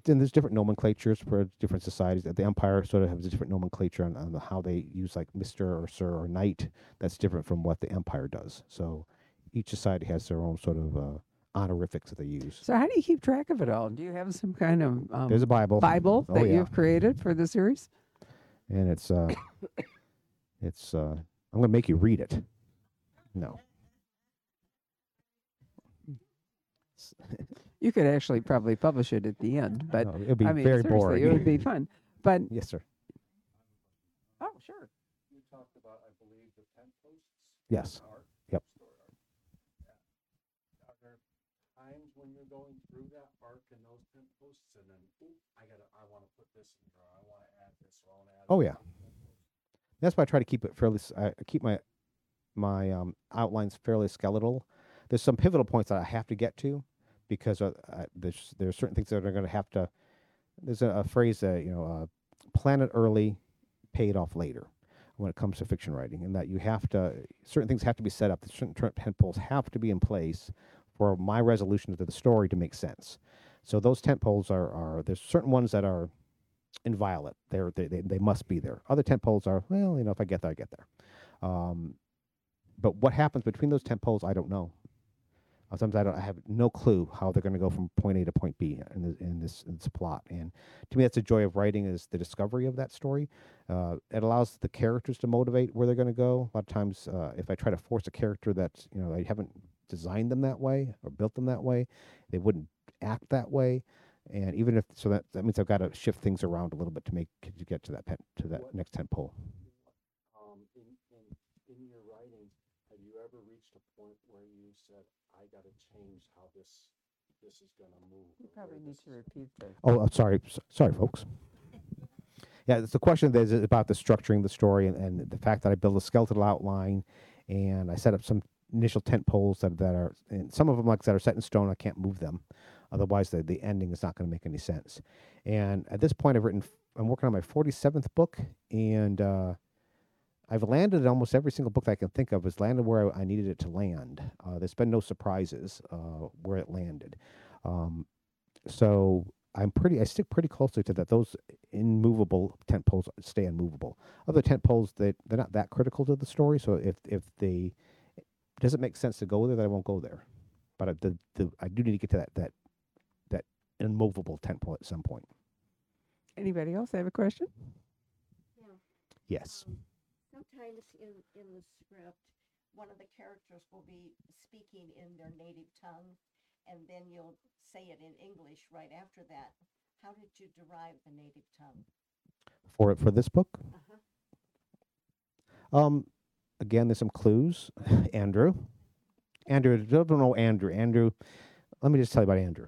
then there's different nomenclatures for different societies. The Empire sort of has a different nomenclature on, on how they use like Mister or Sir or Knight. That's different from what the Empire does. So each society has their own sort of uh, honorifics that they use. So how do you keep track of it all? Do you have some kind of um, There's a Bible. Bible Oh, that yeah. you've created for the series? and it's uh, it's uh, I'm gonna make you read it. No. You could actually probably publish it at the end, but no, it'd be I mean, very boring. it would be fun. But yes, sir. oh, sure. You talked about, I believe, the tent posts. Yes. art, Yep. art. Yeah. Are there times when you're going through that arc and those tent posts and then, I gotta, I wanna put this in there, I wanna add this, or I wanna add. Oh, yeah. to the tent post." That's why I try to keep it fairly. I keep my my um, outlines fairly skeletal. There's some pivotal points that I have to get to because uh, there's there's certain things that are going to have to. There's a, a phrase that you know, uh, plan it early, pay it off later, when it comes to fiction writing, and that you have to certain things have to be set up. Certain tent poles have to be in place for my resolution to the story to make sense. So those tent poles are are there's certain ones that are inviolate. They're, they they they must be there. Other tent poles are well, you know, if I get there, I get there. Um, but what happens between those tent poles, I don't know. Uh, Sometimes I don't. I have no clue how they're going to go from point A to point B in this, in this in this plot. And to me, that's the joy of writing is the discovery of that story. Uh, it allows the characters to motivate where they're going to go. A lot of times, uh, if I try to force a character that you know I haven't designed them that way or built them that way, they wouldn't act that way. And even if so, that that means I've got to shift things around a little bit to make to get to that pen, to that What- next tent pole. Um, in, in, in your writing, have you ever reached a point where you said, I gotta change how this, this is gonna move? You or where probably need this to is-" repeat that. Oh, I'm sorry, s- sorry, folks. Yeah, it's a question that is about the structuring the story and, and the fact that I build a skeletal outline, and I set up some initial tent poles that that are, and some of them like that are set in stone. I can't move them, otherwise the the ending is not going to make any sense. And at this point, I've written. f- I'm working on my 47th book, and uh, I've landed almost every single book that I can think of. Has landed where I, I needed it to land. Uh, there's been no surprises uh, where it landed. Um, so I'm pretty. I stick pretty closely to that. Those immovable tent poles stay unmovable. Other tent poles that they're not that critical to the story. So if if they does it make sense to go there, then I won't go there. But I, the the I do need to get to that that that immovable tent pole at some point. Anybody else have a question? Yes. Um, Sometimes in, in the script, one of the characters will be speaking in their native tongue, and then you'll say it in English right after that. How did you derive the native tongue? For for this book, Uh-huh. um, again, there's some clues. Andrew, Andrew, if you don't know Andrew. Andrew, let me just tell you about Andrew.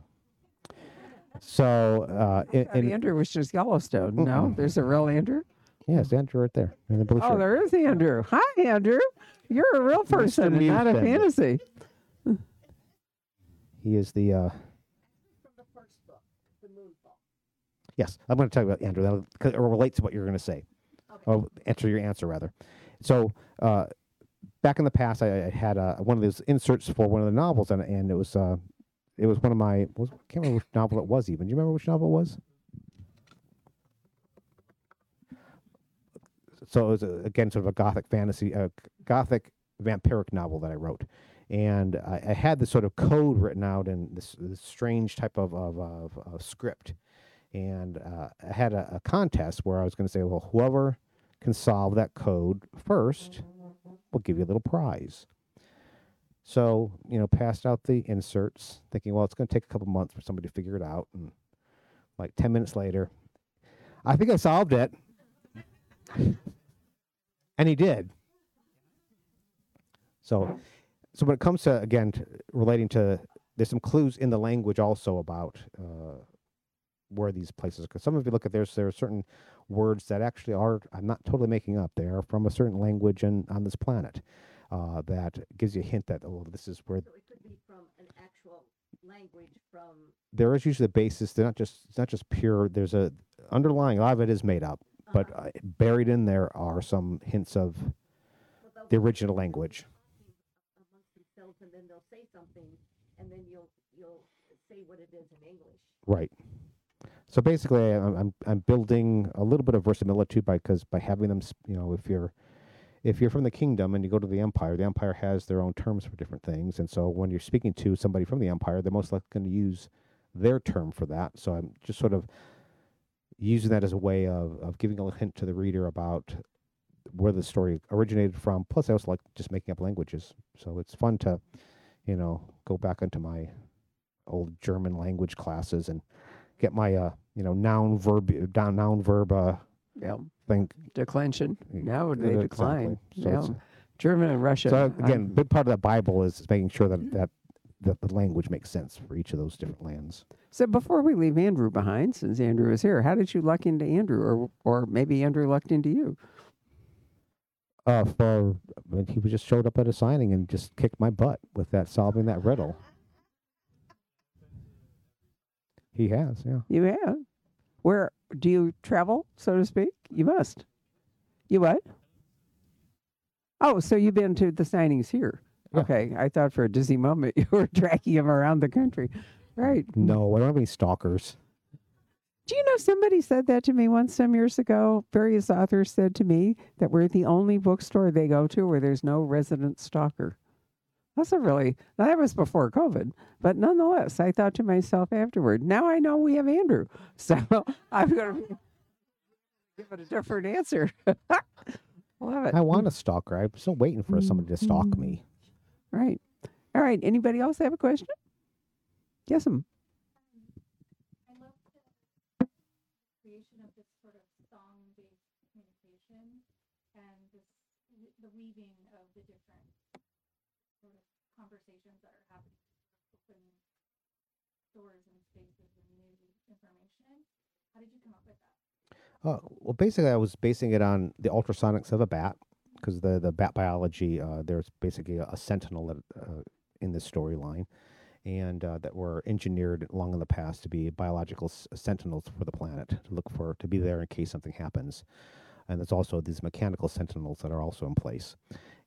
So, uh, in, in, Andrew was just Yellowstone. No, Mm-mm. there's a real Andrew. Yes, Andrew, right there in the blue Oh, shirt. there is Andrew. Hi, Andrew. You're a real person and not a fantasy. He is the uh, From the first book, The Moonfall. yes. I'm going to tell you about Andrew. That'll, 'cause it relates to what you're going to say. Okay. or answer your answer rather. So uh, back in the past, I, I had uh, one of those inserts for one of the novels, and and it was uh, it was one of my was, I can't remember which novel it was even. Do you remember which novel it was? So it was uh again sort of a gothic fantasy, uh, gothic vampiric novel that I wrote, and I, I had this sort of code written out in this, this strange type of of, of, of script, and uh, I had a, a contest where I was going to say, well, whoever can solve that code first will give you a little prize. So, you know, passed out the inserts, thinking, well, it's going to take a couple months for somebody to figure it out. And like 10 minutes later, I think I solved it. and he did. So, so when it comes to, again, to relating to, there's some clues in the language also about uh, where these places, because some of you look at there's, there are certain words that actually are, I'm not totally making up, they are from a certain language and on this planet. Uh, that gives you a hint that oh, this is where So it could be from an actual language from, there is usually a basis. They're not just it's not just pure. There's a underlying. A lot of it is made up, but uh, buried in there are some hints of the original language. And then they'll say something, and then you'll, you'll say what it is in English. Right. So basically, I'm I'm, I'm building a little bit of verisimilitude by because by having them, you know, if you're if you're from the kingdom and you go to the empire, the empire has their own terms for different things, and so when you're speaking to somebody from the empire, they're most likely going to use their term for that. So I'm just sort of using that as a way of of giving a little hint to the reader about where the story originated from. Plus, I also like just making up languages, so it's fun to, you know, go back into my old German language classes and get my uh you know noun verb down noun verb uh Yeah. thing Declension. Now they uh, decline. exactly. So yeah. German and Russian. so again big part of that bible is making sure that that that the language makes sense for each of those different lands So before we leave Andrew behind, since Andrew is here, how did you luck into Andrew, or or maybe Andrew lucked into you? uh for when he was just showed up at a signing and just kicked my butt with that solving that riddle he has yeah You have. Where do you travel, so to speak? You must. You what? Oh, so you've been to the signings here? Yeah. Okay, I thought for a dizzy moment you were tracking him around the country. Right. no i don't have any stalkers Do you know somebody said that to me once some years ago? Various authors said to me that we're the only bookstore they go to where there's no resident stalker. That's a really that was before COVID, but nonetheless, I thought to myself afterward, now I know we have Andrew, so I'm going to give it a different answer. Love it. I want a stalker. I'm still waiting for somebody to stalk me. Right. All right. Anybody else have a question? Yes, ma'am. I love the creation of this sort of song-based communication and this, the weaving of the different sort of conversations that are happening to open doors and spaces and new information. How did you come up with that? Uh, well, basically, I was basing it on the ultrasonics of a bat because the the bat biology. Uh, there's basically a, a sentinel that, uh, in this storyline, and uh, that were engineered long in the past to be biological s- sentinels for the planet to look for to be there in case something happens. And there's also these mechanical sentinels that are also in place,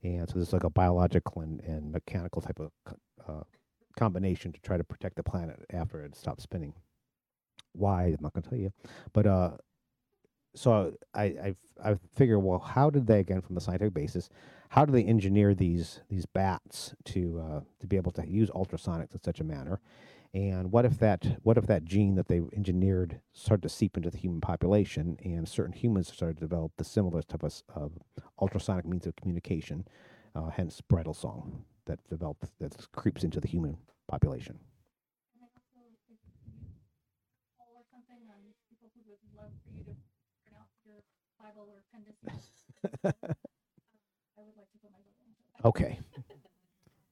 and so there's like a biological and, and mechanical type of uh, combination to try to protect the planet after it stops spinning. Why I'm not going to tell you, but uh, so I I I figure well how did they again from the scientific basis how do they engineer these these bats to uh, to be able to use ultrasonics in such a manner? And what if that what if that gene that they engineered started to seep into the human population and certain humans started to develop the similar type of, ultrasonic means of communication uh, hence bridal song that developed that creeps into the human population And then also, if you poll or something on people who would love for you to pronounce your Bible or appendices, um, I would like to put my vote into that. okay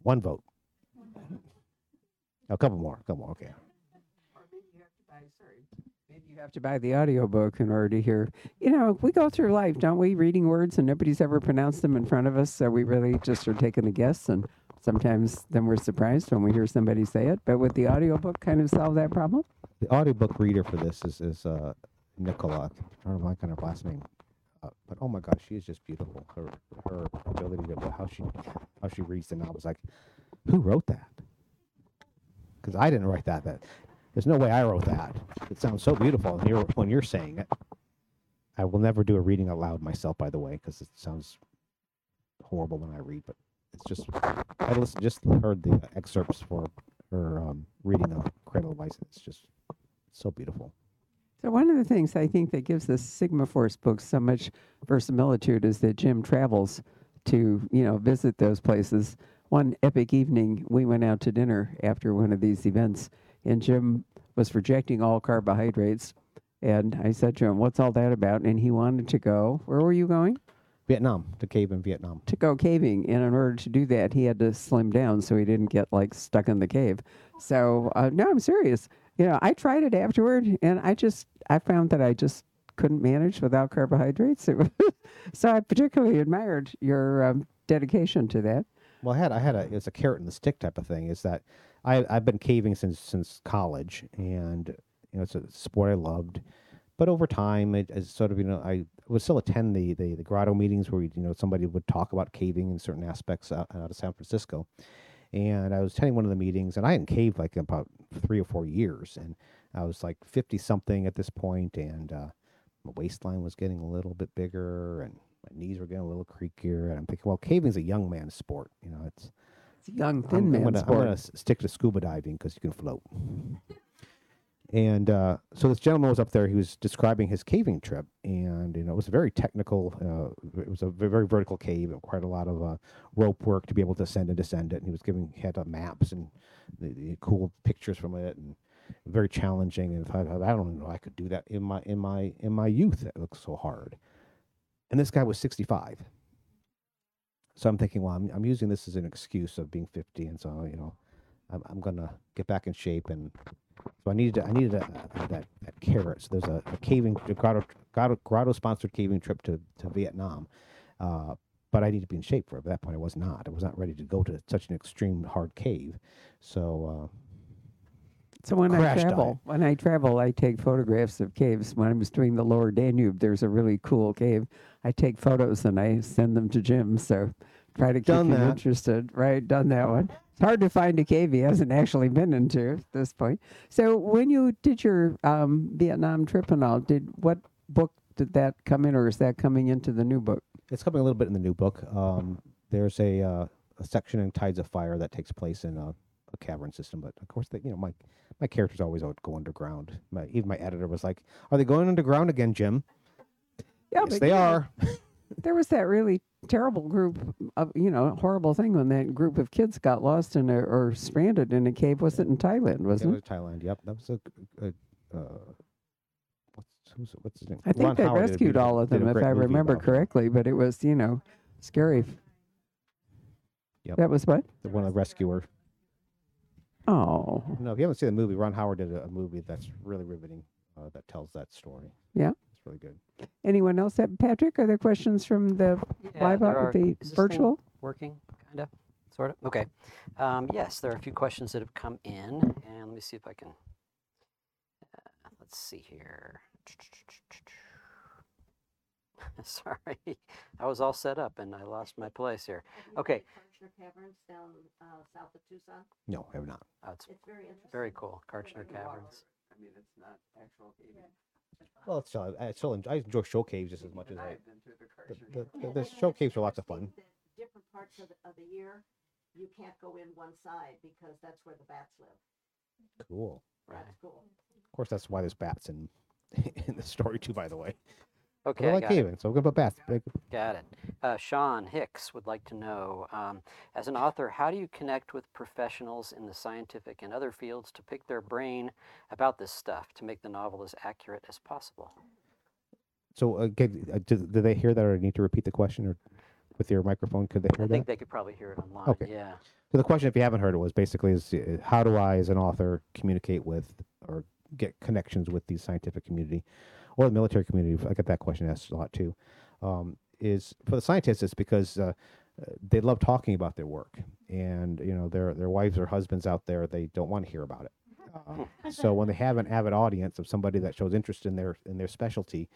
one vote a couple more a couple more okay maybe you have to buy, sorry, maybe you have to buy the audiobook in order to hear. You know, we go through life, don't we, reading words and nobody's ever pronounced them in front of us. So we really just are taking a guess. And sometimes then we're surprised when we hear somebody say it. But would the audiobook kind of solve that problem? the audiobook reader for this is is uh, Nicola. I don't know my kind of last name, uh, but oh my gosh, she is just beautiful. Her her ability to how she how she reads the novels. Like, who wrote that? Because I didn't write that. That there's no way I wrote that. It sounds so beautiful, and you're when you're saying it. I will never do a reading aloud myself, by the way, because it sounds horrible when I read. But it's just I just heard the excerpts for her um, reading of Cradle of Ice. It's just so beautiful. So one of the things I think that gives the Sigma Force books so much verisimilitude is that Jim travels to, you know, visit those places. One epic evening, we went out to dinner after one of these events, and Jim was rejecting all carbohydrates. And I said to him, "What's all that about?" And he wanted to go. Where were you going? Vietnam, the cave in Vietnam. to go caving, and in order to do that, he had to slim down so he didn't get like stuck in the cave. So uh, no, I'm serious. You know, I tried it afterward, and I just I found that I just couldn't manage without carbohydrates. So I particularly admired your um, dedication to that. Well, I had I had a it's a carrot and the stick type of thing. Is that I I've been caving since since college, and you know it's a sport I loved. But over time, it, it's sort of you know I would still attend the the, the grotto meetings where you know somebody would talk about caving in certain aspects out, out of San Francisco. And I was attending one of the meetings, and I hadn't caved like about three or four years, and I was like fifty something at this point, and uh, my waistline was getting a little bit bigger, and my knees were getting a little creakier, and I'm thinking, well, caving's a young man's sport, you know. It's It's a young I'm, thin I'm gonna, sport. I'm gonna stick to scuba diving because you can float. And uh, so this gentleman was up there. He was describing his caving trip, and you know it was a very technical. Uh, it was a very vertical cave. It required a lot of uh, rope work to be able to ascend and descend it. And he was giving he had uh, maps and the, the cool pictures from it, and very challenging. And I I don't know, I could do that in my in my in my youth. It looks so hard. And this guy was 65. So I'm thinking, well, I'm, I'm using this as an excuse of being 50, and so you know, I'm, I'm gonna get back in shape, and so I needed to, I needed a, a- that that carrot. So there's a, a caving a grotto grotto, grotto sponsored caving trip to to Vietnam, uh, but I needed to be in shape for it. At that point, I was not. I was not ready to go to such an extreme hard cave. So uh, So when I travel, when I travel, I take photographs of caves. When I was doing the Lower Danube, there's a really cool cave. I take photos and I send them to Jim. So try to keep Done you that. interested. Right, done that one. It's hard to find a cave he hasn't actually been into at this point. So when you did your um, Vietnam trip and all, did what book did that come in, or is that coming into the new book? It's coming a little bit in the new book. Um, there's a uh, a section in Tides of Fire that takes place in a, a cavern system, but of course, they, you know, my my characters always out go underground. My, even my editor was like, "Are they going underground again, Jim?" Yeah, yes, they know, are. There was that really terrible group of, you know, horrible thing when that group of kids got lost in a, or stranded in a cave. Was it in Thailand, wasn't was it? Thailand. Yep, that was a. a, uh, what's, what's his name? I think Ron they Howard rescued all of them, if I remember correctly, but it was, you know, scary. Yep. That was what? The one of the rescuer. Oh, No, if you haven't seen the movie, Ron Howard did a, a movie that's really riveting. Uh, that tells that story. Yeah. It's really good. anyone else? Have, Patrick, are there questions from the Yeah, live, there are- the is this thing virtual? working, kind of, sort of. Okay. Um, yes, there are a few questions that have come in, and let me see if I can. Uh, let's see here. Sorry, I was all set up and I lost my place here. Have you Okay. been to Kartchner Caverns down uh, south of Tucson? No, I have not. Oh, it's It's very interesting. very cool. Kartchner Caverns. I mean, it's not actual caving. Well, it's still, I still enjoy, I enjoy show caves just as much as I. been to the The, Kartchner the, the, the show caves are lots of fun. Different parts of the, of the year, you can't go in one side because that's where the bats live. Cool. Right. That's cool. Of course, that's why there's bats in in the story too. By the way, Okay, I I like got it. so we're gonna put. Big- Got it. Uh, Sean Hicks would like to know, um, as an author, how do you connect with professionals in the scientific and other fields to pick their brain about this stuff to make the novel as accurate as possible? So, uh, can, uh, do, do they hear that, or need to repeat the question, or with your microphone? Could they I hear think that? they could probably hear it online. Okay. Yeah. So the question, if you haven't heard it, was basically is uh, how do I, as an author, communicate with or get connections with the scientific community or the military community? I get that question asked a lot too. Um, is for the scientists, it's because uh, they love talking about their work, and you know their their wives or husbands out there they don't want to hear about it. Uh, so when they have an avid audience of somebody that shows interest in their in their specialty,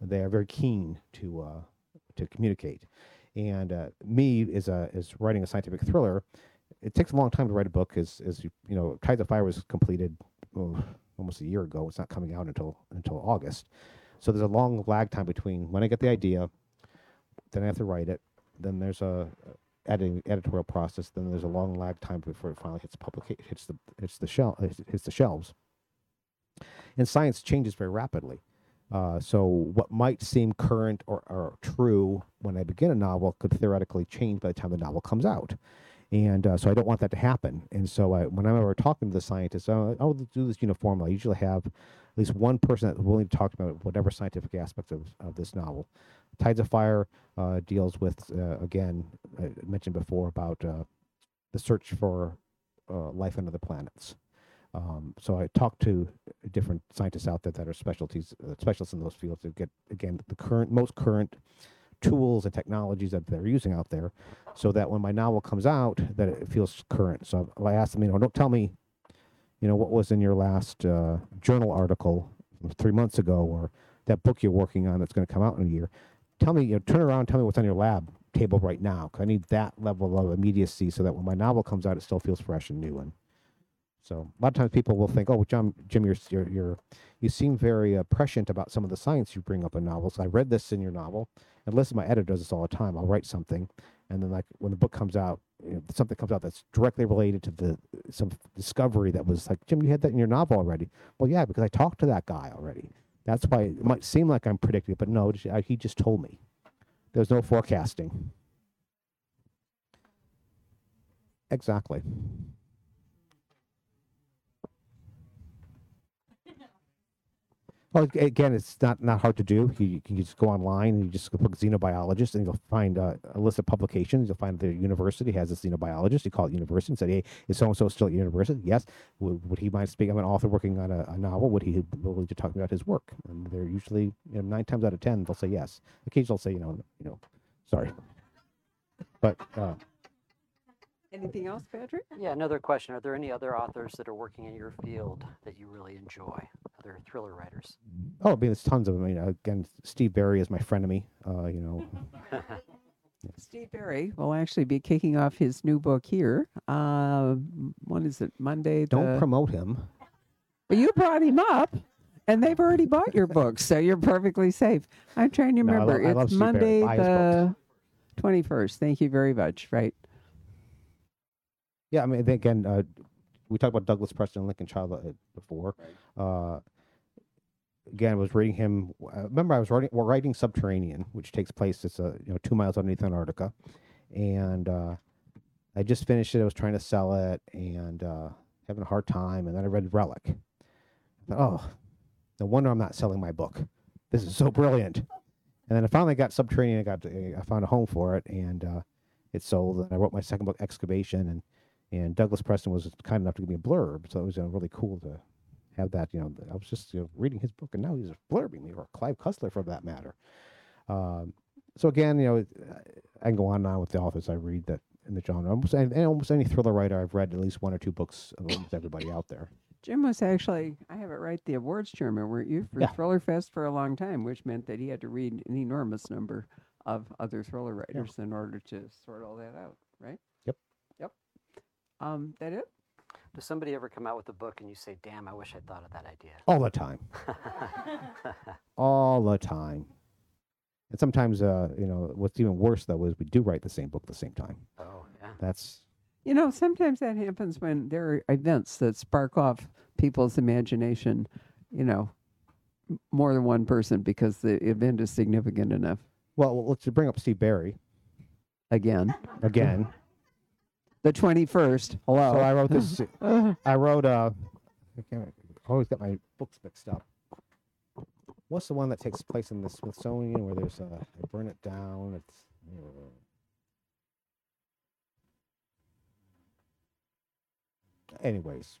they are very keen to uh, to communicate. And uh, me is a is writing a scientific thriller. It takes a long time to write a book. As as you you know, Tides of Fire was completed oh, almost a year ago. It's not coming out until until August. So there's a long lag time between when I get the idea, then I have to write it. Then there's a editing editorial process. Then there's a long lag time before it finally hits publication hits the hits the shell hits the shelves. And science changes very rapidly. Uh, so what might seem current or, or true when I begin a novel could theoretically change by the time the novel comes out. And uh, so I don't want that to happen. And so I, when I'm ever talking to the scientists, uh, I'll do this uniformly. I usually have at least one person that's willing to talk about whatever scientific aspect of, of this novel. Tides of Fire uh, deals with, uh, again, I mentioned before about uh, the search for uh, life on other planets. Um, so I talked to different scientists out there that are specialties, uh, specialists in those fields to get again the current, most current tools and technologies that they're using out there, so that when my novel comes out, that it feels current. So I asked them, you know, don't tell me, you know, what was in your last uh, journal article three months ago, or that book you're working on that's going to come out in a year. Tell me, you know, turn around, tell me what's on your lab table right now. Cause I need that level of immediacy, so that when my novel comes out, it still feels fresh and new. And so a lot of times people will think, "Oh, John, Jim, you're you're, you're you seem very uh, prescient about some of the science you bring up in novels. I read this in your novel, and listen, my editor does this all the time. I'll write something, and then like when the book comes out, you know, something comes out that's directly related to the some discovery that was like, Jim, you had that in your novel already. Well, yeah, because I talked to that guy already. That's why it might seem like I'm predicting but no, he just told me. There's no forecasting. Exactly. Well, again, it's not, not hard to do. You, you can just go online and you just put xenobiologist and you'll find uh, a list of publications. You'll find the university has a xenobiologist. You call it university and say, hey, is so and so still at university? Yes. Would, would he mind speaking? I'm an author working on a, a novel. Would he be willing to talk about his work? And they're usually, you know, nine times out of ten, they'll say yes. Occasionally, they'll say, you know, you know, sorry. But uh, Anything else, Patrick? Yeah, another question. Are there any other authors that are working in your field that you really enjoy? Other thriller writers? oh, I mean, there's tons of them. I mean, again, Steve Berry is my frenemy. Uh, you know, Steve Berry will actually be kicking off his new book here. Uh, m- what is it? Monday. Don't promote him. Well, you brought him up, and they've already bought your book, so you're perfectly safe. I'm trying to No, I lo- remember. I love it's Steve Monday Buy the 21st. Thank you very much. Right. Yeah, I mean, again, uh, we talked about Douglas Preston and Lincoln Child uh, before. Uh, again, I was reading him. Uh, remember, I was writing, well, writing Subterranean, which takes place it's uh, you know two miles underneath Antarctica, and uh, I just finished it. I was trying to sell it and uh, having a hard time, and then I read Relic. I thought, oh, no wonder I'm not selling my book. This is so brilliant. And then I finally got Subterranean. I got I found a home for it, and uh, it sold. And I wrote my second book, Excavation, and and Douglas Preston was kind enough to give me a blurb, so it was uh, really cool to have that. You know, I was just you know, reading his book, and now he's blurbing me, or Clive Cussler for that matter. Um, so again, you know, I can go on and on with the authors I read that in the genre. Almost any, almost any thriller writer, I've read at least one or two books of almost everybody out there. Jim was actually, I have it right, the awards chairman, weren't you, for Yeah. Thriller Fest for a long time, which meant that he had to read an enormous number of other thriller writers in order to sort all that out, right? Yep. Yep. Um, that it? Does somebody ever come out with a book and you say, "Damn, I wish I'd thought of that idea"? All the time. All the time. And sometimes, uh, you know, what's even worse though is we do write the same book at the same time. oh, yeah. That's You know, sometimes that happens when there are events that spark off people's imagination, you know, more than one person because the event is significant enough. well. well, Let's bring up Steve Berry Again, again. The 21st. Hello. So I wrote this. I wrote. Uh, I can't, I always get my books mixed up. What's the one that takes place in the Smithsonian where there's a they burn it down? It's. Anyways,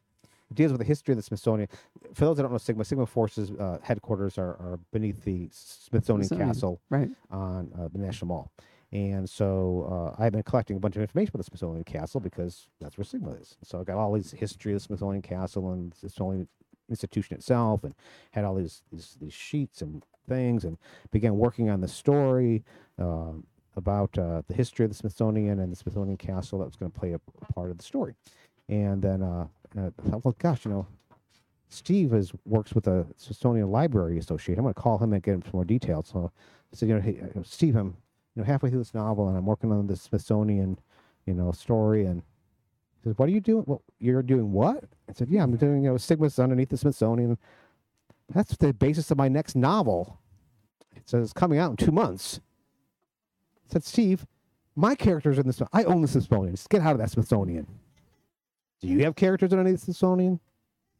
it deals with the history of the Smithsonian. For those that don't know Sigma, Sigma Forces uh, headquarters are, are beneath the Smithsonian, Smithsonian. Castle right. on uh, the National Mall. And so uh, I've been collecting a bunch of information about the Smithsonian Castle because that's where Sigma is. So I got all these history of the Smithsonian Castle and the Smithsonian institution itself, and had all these these, these sheets and things, and began working on the story um about uh, the history of the Smithsonian and the Smithsonian Castle that was going to play a, part of the story. And then uh, uh, I thought, well, gosh, you know, Steve is works with the Smithsonian Library Association. I'm going to call him and get him some more details. So I said, you know, hey, uh, Steve, I'm you know halfway through this novel and I'm working on the Smithsonian, you know, story. And he says, what are you doing? Well, you're doing what? I said, yeah, I'm mm-hmm. doing you know Sigma's underneath the Smithsonian. That's the basis of my next novel. It says it's coming out in two months. I said, Steve, my characters in this. I own the Smithsonian. Just get out of that Smithsonian. Do you have characters underneath the Smithsonian?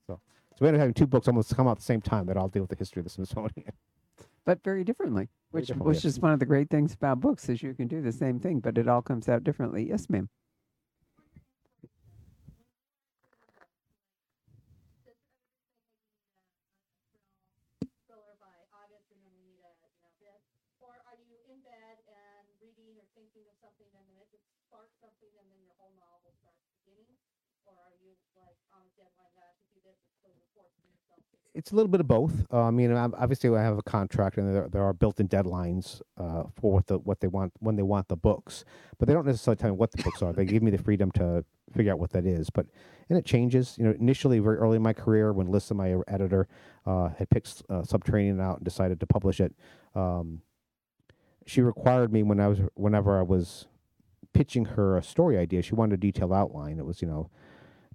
So, so we ended up having two books almost come out at the same time that all deal with the history of the Smithsonian. But very differently, which which is one of the great things about books is you can do the same thing, but it all comes out differently. Yes, ma'am. thriller by August and then we need a, you know, this? Or are you in bed and reading or thinking of something and then it just sparks something and then your whole novel starts beginning? Or are you like on a deadline, I have to do this, so you're forcing yourself to? It's a little bit of both. Uh, I mean, obviously, I have a contract, and there, there are built-in deadlines uh, for what the what they want when they want the books. But they don't necessarily tell me what the books are. They give me the freedom to figure out what that is. But and it changes. You know, initially, very early in my career, when Lyssa, my editor, uh, had picked uh, Subterranean out and decided to publish it, um, she required me when I was whenever I was pitching her a story idea. She wanted a detailed outline. It was you know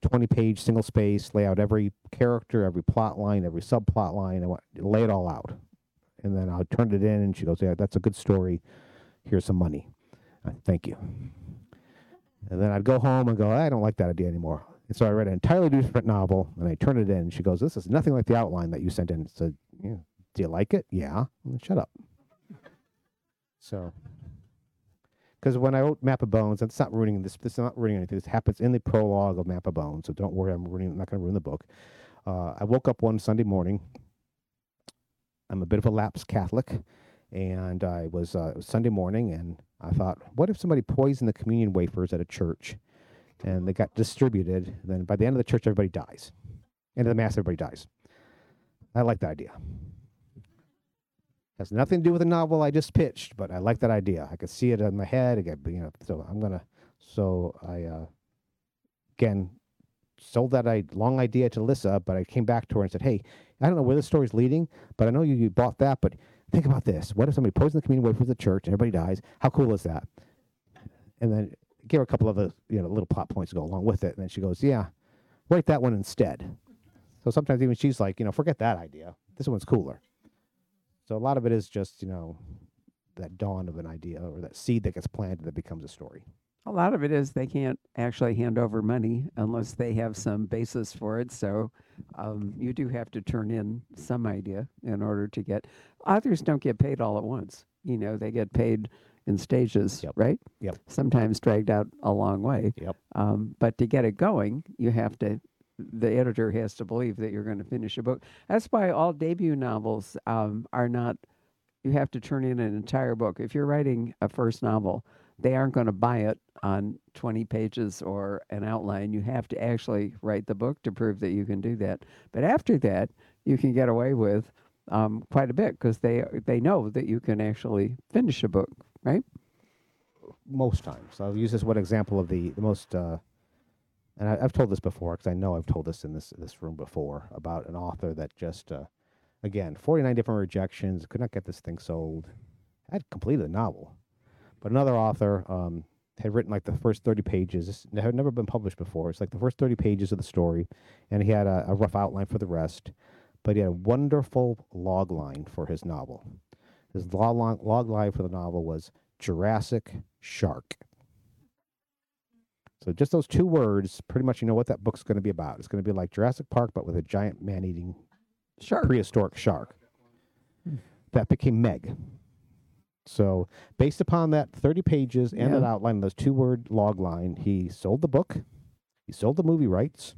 20 page single space, lay out every character, every plot line, every subplot line, and wa- lay it all out. And then I turned it in, and she goes, Yeah, that's a good story. Here's some money. I, Thank you. And then I'd go home and go, I don't like that idea anymore. And so I read an entirely different novel, and I turned it in. And she goes, This is nothing like the outline that you sent in. So, yeah, do you like it? Yeah. Well, shut up. So, because when I wrote Map of Bones, it's not ruining this. This is not ruining anything. This happens in the prologue of Map of Bones, so don't worry. I'm ruining. I'm not going to ruin the book. Uh, I woke up one Sunday morning. I'm a bit of a lapsed Catholic, and I was uh, Sunday morning, and I thought, what if somebody poisoned the communion wafers at a church, and they got distributed? Then by the end of the church, everybody dies. End of the mass, everybody dies. I like that idea. Has nothing to do with the novel I just pitched, but I like that idea. I could see it in my head. I you know, so I'm gonna. So I, uh, again, sold that I, long idea to Lyssa, but I came back to her and said, "Hey, I don't know where the story's leading, but I know you, you bought that. But think about this: What if somebody poisons the community away from the church and everybody dies? How cool is that?" And then give her a couple of the you know little plot points to go along with it. And then she goes, "Yeah, write that one instead." So sometimes even she's like, you know, forget that idea. This one's cooler. So a lot of it is just you know that dawn of an idea or that seed that gets planted that becomes a story. A lot of it is they can't actually hand over money unless they have some basis for it. So um, you do have to turn in some idea in order to get. Authors don't get paid all at once. You know, they get paid in stages, Yep. right? Yep. Sometimes dragged out a long way. Yep. Um, but to get it going, you have to. The editor has to believe that you're going to finish a book. That's why all debut novels um, are not. You have to turn in an entire book. If you're writing a first novel, they aren't going to buy it on 20 pages or an outline. You have to actually write the book to prove that you can do that. But after that, you can get away with um, quite a bit because they they know that you can actually finish a book, right? most times. I'll use this one example of the, the most, uh, and I, I've told this before because I know I've told this in this this room before about an author that just, uh, again, forty nine different rejections, could not get this thing sold. Had completed the novel, but another author um, had written like the first thirty pages. This had never been published before. It's like the first thirty pages of the story, and he had a, a rough outline for the rest. But he had a wonderful log line for his novel. His log log line for the novel was Jurassic Shark. So just those two words, pretty much you know what that book's going to be about. It's going to be like Jurassic Park, but with a giant man-eating Sure. prehistoric shark. That became Meg. So based upon that 30 pages and that Yeah. outline, those two-word log line, he sold the book, he sold the movie rights,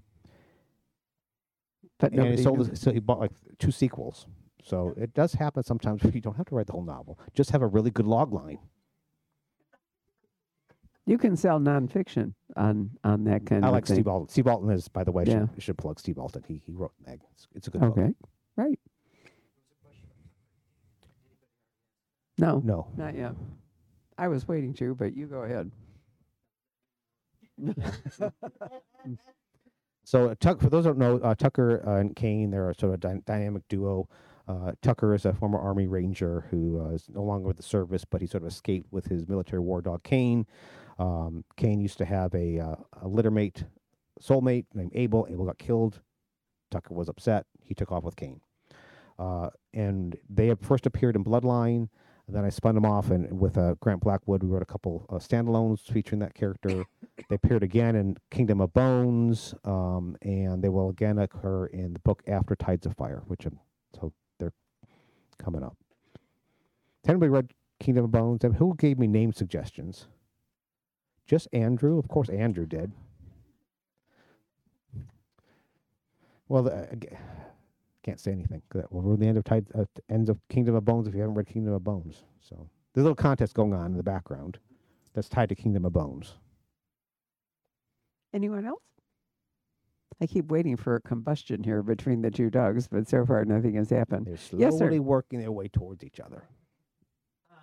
but and he sold. knew. His, so he bought like two sequels. So it does happen sometimes where you don't have to write the whole novel; just have a really good log line. You can sell nonfiction on on that kind I of like thing. Steve Alten. Steve Alten is, by the way, I Yeah. should, should plug Steve Alten. He he wrote Meg. It's, it's a good book. Okay. Right. No, No, not yet. I was waiting to, but you go ahead. So Tuck, for those who don't know, uh, Tucker and Kane, they're a sort of dy- dynamic duo. Uh, Tucker is a former Army Ranger who uh, is no longer with the service, but he sort of escaped with his military war dog Kane. Um, Kane used to have a, uh, a littermate, soulmate named Abel. Abel got killed. Tucker was upset. He took off with Kane. Uh, and they first appeared in Bloodline. Then I spun them off, and with uh, Grant Blackwood, we wrote a couple uh, standalones featuring that character. They appeared again in Kingdom of Bones, um, and they will again occur in the book After Tides of Fire, which I'm, so coming up. Anybody read Kingdom of Bones? Who gave me name suggestions? Just Andrew? Of course, Andrew did. Well, uh, can't say anything. That will ruin the end of Tide, uh, ends of Kingdom of Bones if you haven't read Kingdom of Bones. So there's a little contest going on in the background that's tied to Kingdom of Bones. Anyone else? I keep waiting for a combustion here between the two dogs, but so far nothing has happened. They're Yes, sir. slowly working their way towards each other. Um,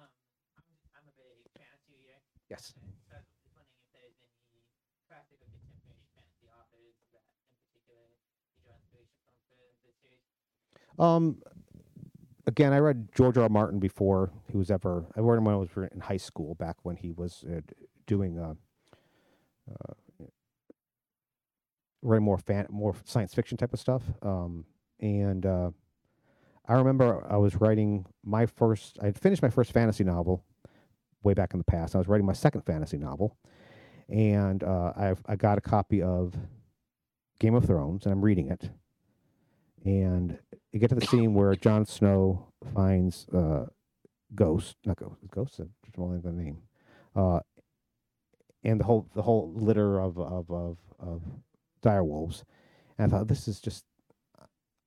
I'm, I'm a big fantasy reader, Yes. and so I was just wondering if there's any classic or contemporary fantasy authors that, in particular, you draw inspiration from for the series. Um, again, I read George R. R. Martin before he was ever. I read him when I was in high school, back when he was uh, doing uh, uh, writing more fan, more science fiction type of stuff. Um, and uh, I remember I was writing my first. I had finished my first fantasy novel way back in the past. I was writing my second fantasy novel, and uh, I I got a copy of Game of Thrones, and I'm reading it. And you get to the scene where Jon Snow finds uh, Ghost, not Ghost, Ghost, is only the name, uh, and the whole the whole litter of of of, of dire wolves. And I thought this is just,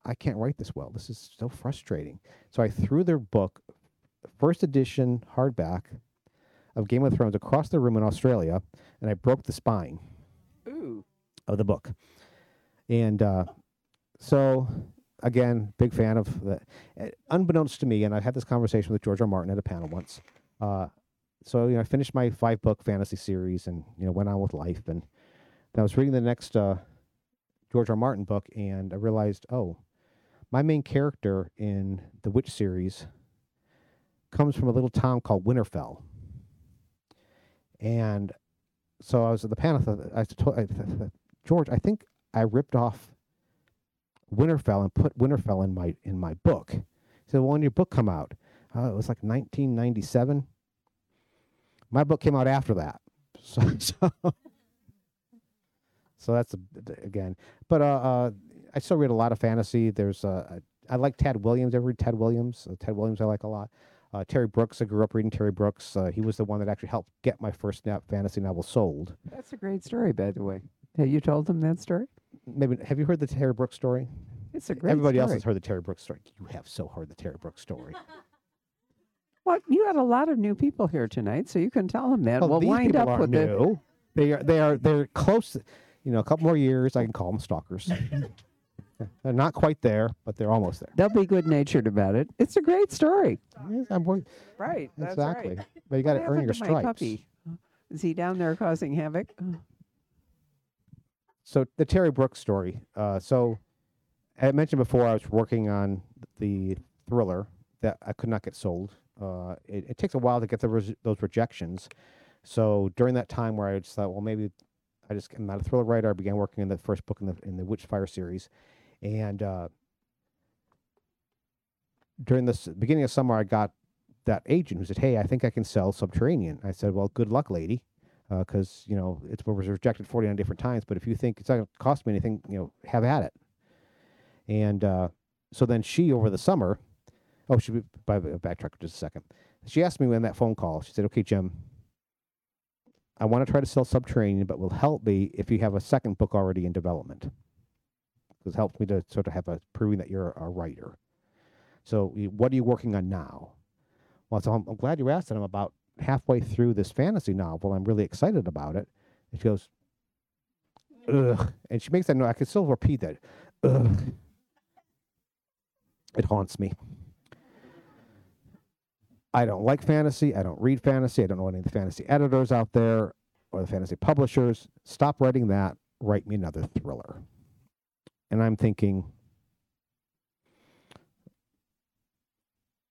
I can't write this well. This is so frustrating. So I threw their book, first edition hardback, of Game of Thrones across the room in Australia, and I broke the spine Ooh. of the book. And uh, so again, big fan of the. Uh, unbeknownst to me, and I had this conversation with George R. Martin at a panel once. Uh, so you know, I finished my five book fantasy series, and you know, went on with life. And I was reading the next uh, George R. Martin book, and I realized, oh, my main character in the Witch series comes from a little town called Winterfell. And so I was at the panel. I told I, George, I think I ripped off Winterfell and put Winterfell in my in my book. He said, "Well, when your book come out?" Uh, it was like 1997. My book came out after that, so so, so that's a, again. But uh, uh, I still read a lot of fantasy. There's uh, I like Ted Williams. I read Ted Williams. Uh, Ted Williams I like a lot. Uh, Terry Brooks. I grew up reading Terry Brooks. Uh, he was the one that actually helped get my first na- fantasy novel sold. That's a great story, by the way. Have you told them that story? Maybe have you heard the Terry Brooks story? It's a great Everybody else has heard the Terry Brooks story. You have so heard the Terry Brooks story. Well, you had a lot of new people here tonight, so you can tell them that. Well, we'll these wind people up with the new. They are they are they're close. You know, a couple more years, I can call them stalkers. they're not quite there, but they're almost there. They'll be good natured about it. It's a great story. Yes, I'm wor- Right. That's exactly. Right. But you got to earn happened your to my stripes. puppy? Is he down there causing havoc? So the Terry Brooks story. Uh, so I mentioned before, I was working on the thriller that I could not get sold. Uh, it, it takes a while to get the res- those rejections. So during that time where I just thought, well, maybe I just I'm not a thriller writer. I began working in the first book in the in the Witchfire series, and uh, during this beginning of summer, I got that agent who said, "Hey, I think I can sell Subterranean." I said, "Well, good luck, lady." because you know it was rejected 49 different times. But if you think it's not going to cost me anything, you know, have at it. And uh, so then she, over the summer, oh, she by the backtrack just a second. She asked me when that phone call. She said, "Okay, Jim, I want to try to sell Subterranean, but will help me if you have a second book already in development. It helps me to sort of have a proving that you're a writer. So, what are you working on now? Well, so I'm, I'm glad you asked. And I'm about halfway through this fantasy novel. I'm really excited about it. And she goes, ugh. And she makes that note. I can still repeat that. Ugh. It haunts me. I don't like fantasy. I don't read fantasy. I don't know any of the fantasy editors out there or the fantasy publishers. Stop writing that. Write me another thriller. And I'm thinking,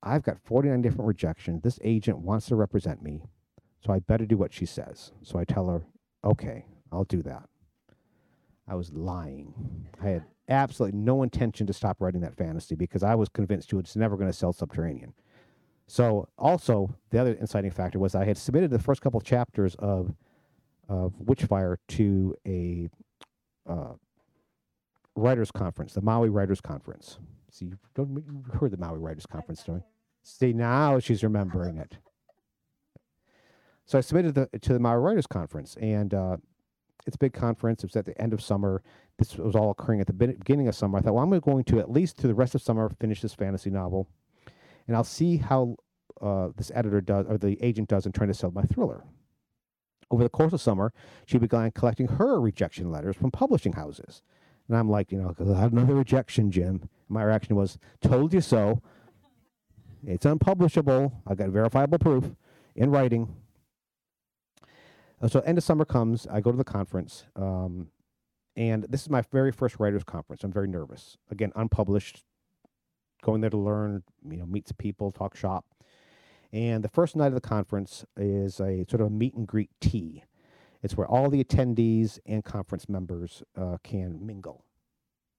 I've got 49 different rejections. This agent wants to represent me, so I better do what she says. So I tell her, okay, I'll do that. I was lying. I had absolutely no intention to stop writing that fantasy because I was convinced she was never going to sell Subterranean. So also the other inciting factor was I had submitted the first couple chapters of of Witchfire to a uh, writers conference, the Maui Writers Conference. See, you don't you heard the Maui Writers Conference story? See, now she's remembering it. So I submitted the, to the Maui Writers Conference, and uh, it's a big conference. It was at the end of summer. This was all occurring at the beginning of summer. I thought, well, I'm going to at least through the rest of summer finish this fantasy novel, and I'll see how uh, this editor does or the agent does in trying to sell my thriller. Over the course of summer, she began collecting her rejection letters from publishing houses. And I'm like, you know, "I had another rejection, Jim. My reaction was, told you so. It's unpublishable. I've got verifiable proof in writing. Uh, so end of summer comes. I go to the conference, um, and this is my very first writers conference. I'm very nervous. Again, unpublished. Going there to learn, you know, meet some people, talk shop. And the first night of the conference is a sort of a meet and greet tea. It's where all the attendees and conference members uh, can mingle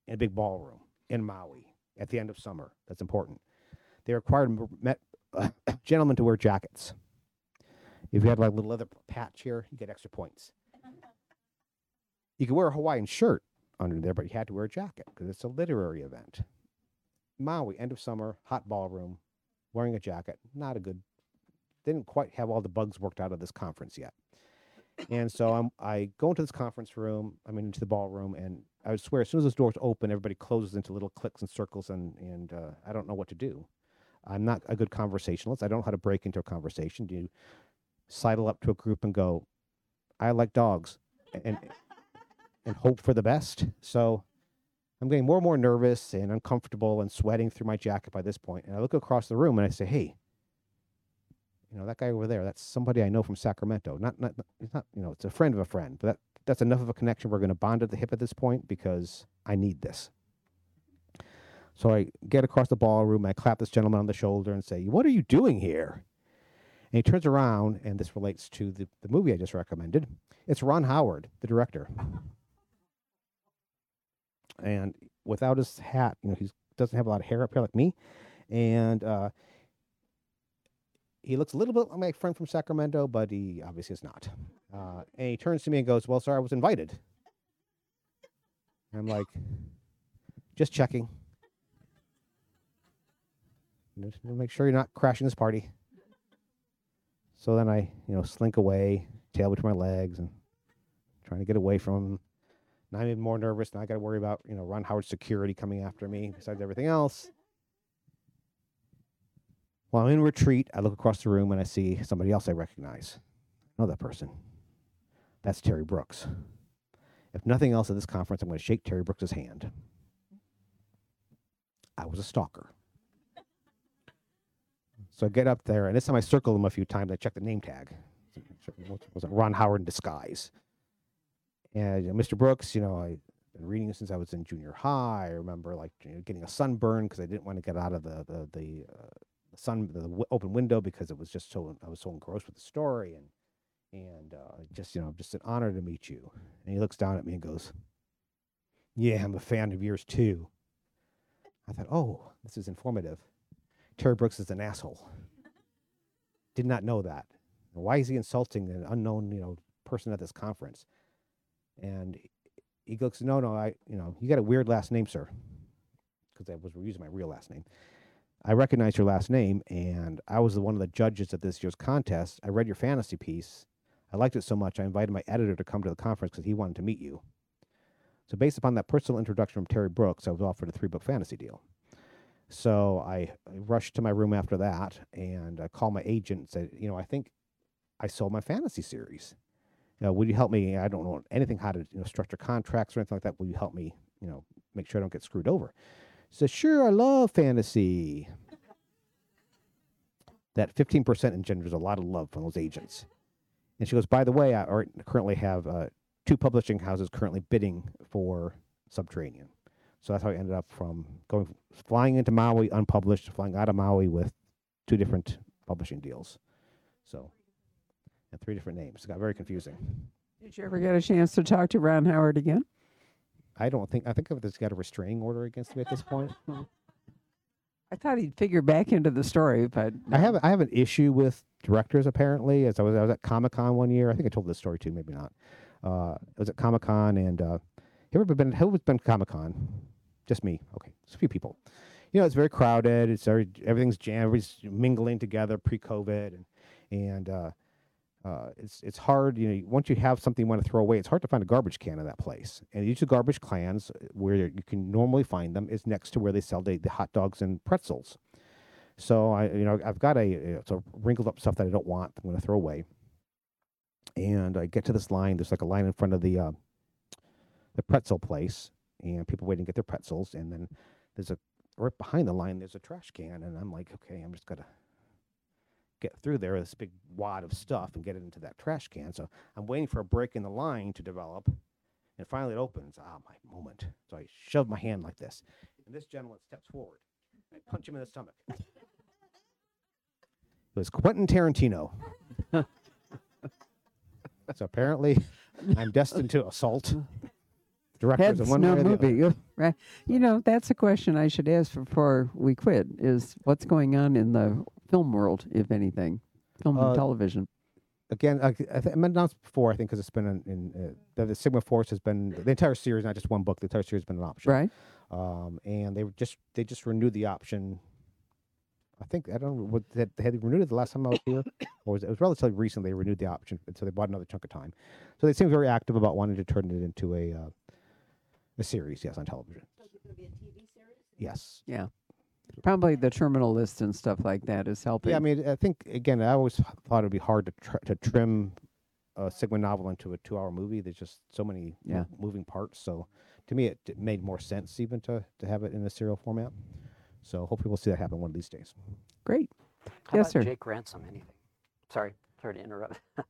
in a big ballroom in Maui at the end of summer. That's important. They required met, uh, gentlemen to wear jackets. If you had like a little leather patch here, you get extra points. You could wear a Hawaiian shirt under there, but you had to wear a jacket because it's a literary event. Maui, end of summer, hot ballroom, wearing a jacket, not a good. Didn't quite have all the bugs worked out of this conference yet. And so I'm, I go into this conference room. I'm into the ballroom, and I would swear, as soon as those doors open, everybody closes into little clicks and circles, and and uh, I don't know what to do. I'm not a good conversationalist. I don't know how to break into a conversation. Do you sidle up to a group and go, "I like dogs," and and hope for the best? So I'm getting more and more nervous and uncomfortable and sweating through my jacket by this point. And I look across the room and I say, "Hey, you know that guy over there? That's somebody I know from Sacramento. Not, not, it's not, you know, it's a friend of a friend. But that that's enough of a connection. We're going to bond at the hip at this point because I need this." So I get across the ballroom. I clap this gentleman on the shoulder and say, "What are you doing here?" And he turns around, and this relates to the, the movie I just recommended. It's Ron Howard, the director. And without his hat, you know, he doesn't have a lot of hair up here like me. And uh, he looks a little bit like my friend from Sacramento, but he obviously is not. Uh, and he turns to me and goes, Well, sir, I was invited. I'm like, Just checking. Just make sure you're not crashing this party. So then I, you know, slink away, tail between my legs, and trying to get away from him. Now I'm even more nervous. Now I got to worry about, you know, Ron Howard's security coming after me, besides everything else. While I'm in retreat, I look across the room and I see somebody else I recognize. I know that person. That's Terry Brooks. If nothing else at this conference, I'm going to shake Terry Brooks's hand. I was a stalker. So I get up there, and this time I circle him a few times. I check the name tag. Was it Ron Howard in disguise? And uh, Mr. Brooks, you know, I've been reading since I was in junior high. I remember like you know, getting a sunburn because I didn't want to get out of the the the, uh, sun the w- open window because it was just so I was so engrossed with the story and and uh, just you know just an honor to meet you. And he looks down at me and goes, "Yeah, I'm a fan of yours too." I thought, "Oh, this is informative." Terry Brooks is an asshole. Did not know that. Why is he insulting an unknown, you know, person at this conference? And he- goes, "No, no, I, you know, you got a weird last name, sir," because I was using my real last name. I recognize your last name, and I was the one of the judges at this year's contest. I read your fantasy piece. I liked it so much, I invited my editor to come to the conference because he wanted to meet you. So, based upon that personal introduction from Terry Brooks, I was offered a three book fantasy deal. So I rushed to my room after that and I called my agent and said, you know, I think I sold my fantasy series. You know, would you help me? I don't know anything how to you know, structure contracts or anything like that. Will you help me? You know, make sure I don't get screwed over. He says, sure, I love fantasy. That 15% engenders a lot of love from those agents. And she goes, by the way, I currently have uh, two publishing houses currently bidding for Subterranean. So that's how I ended up from going flying into Maui unpublished, flying out of Maui with two different publishing deals. So, and three different names. It got very confusing. Did you ever get a chance to talk to Ron Howard again? I don't think I think I've just got a restraining order against me at this point. I thought he'd figure back into the story, but I have I have an issue with directors apparently. As I was I was at Comic Con one year. I think I told this story too, maybe not. Uh, I was at Comic Con and uh, have ever been who's been Comic Con? Just me. Okay, it's a few people. You know, it's very crowded. It's very everything's jammed. Everybody's mingling together pre-COVID, and and uh, uh, it's it's hard. You know, once you have something you want to throw away, it's hard to find a garbage can in that place. And each of the garbage cans uh, where you can normally find them is next to where they sell the, the hot dogs and pretzels. So I, you know, I've got a, a wrinkled up stuff that I don't want. I'm going to throw away. And I get to this line. There's like a line in front of the uh, the pretzel place, and people waiting to get their pretzels. And then there's a right behind the line. There's a trash can, and I'm like, okay, I'm just gonna get through there this big wad of stuff and get it into that trash can. So I'm waiting for a break in the line to develop, and finally it opens. Ah, my moment. So I shove my hand like this, and this gentleman steps forward. I punch him in the stomach. It was Quentin Tarantino. so apparently, I'm destined to assault directors Heads, in one no way or the other. movie. Right. You know, that's a question I should ask before we quit is what's going on in the film world, if anything, film Uh, and television. again, I, I, th- I announced before, I think, because it's been in, in uh, the, the Sigma Force has been the entire series, not just one book. The entire series has been an option, Right? Um, and they just they just renewed the option. I think I don't know what they had, they renewed it the last time I was here, or was it, it was relatively recent. They renewed the option, and so they bought another chunk of time. So they seem very active about wanting to turn it into a uh, a series, yes, on television. So is it gonna be a TV series? Yes. Probably the terminal list and stuff like that is helping. Yeah, I mean, I think again, I always thought it'd be hard to tr- to trim a Sigma novel into a two-hour movie. There's just so many mo- Yeah. moving parts. So to me, it, it made more sense even to to have it in a serial format. So hopefully, we'll see that happen one of these days. Great. How Yes, about sir. Jake Ransom? Anything? Sorry, sorry to interrupt.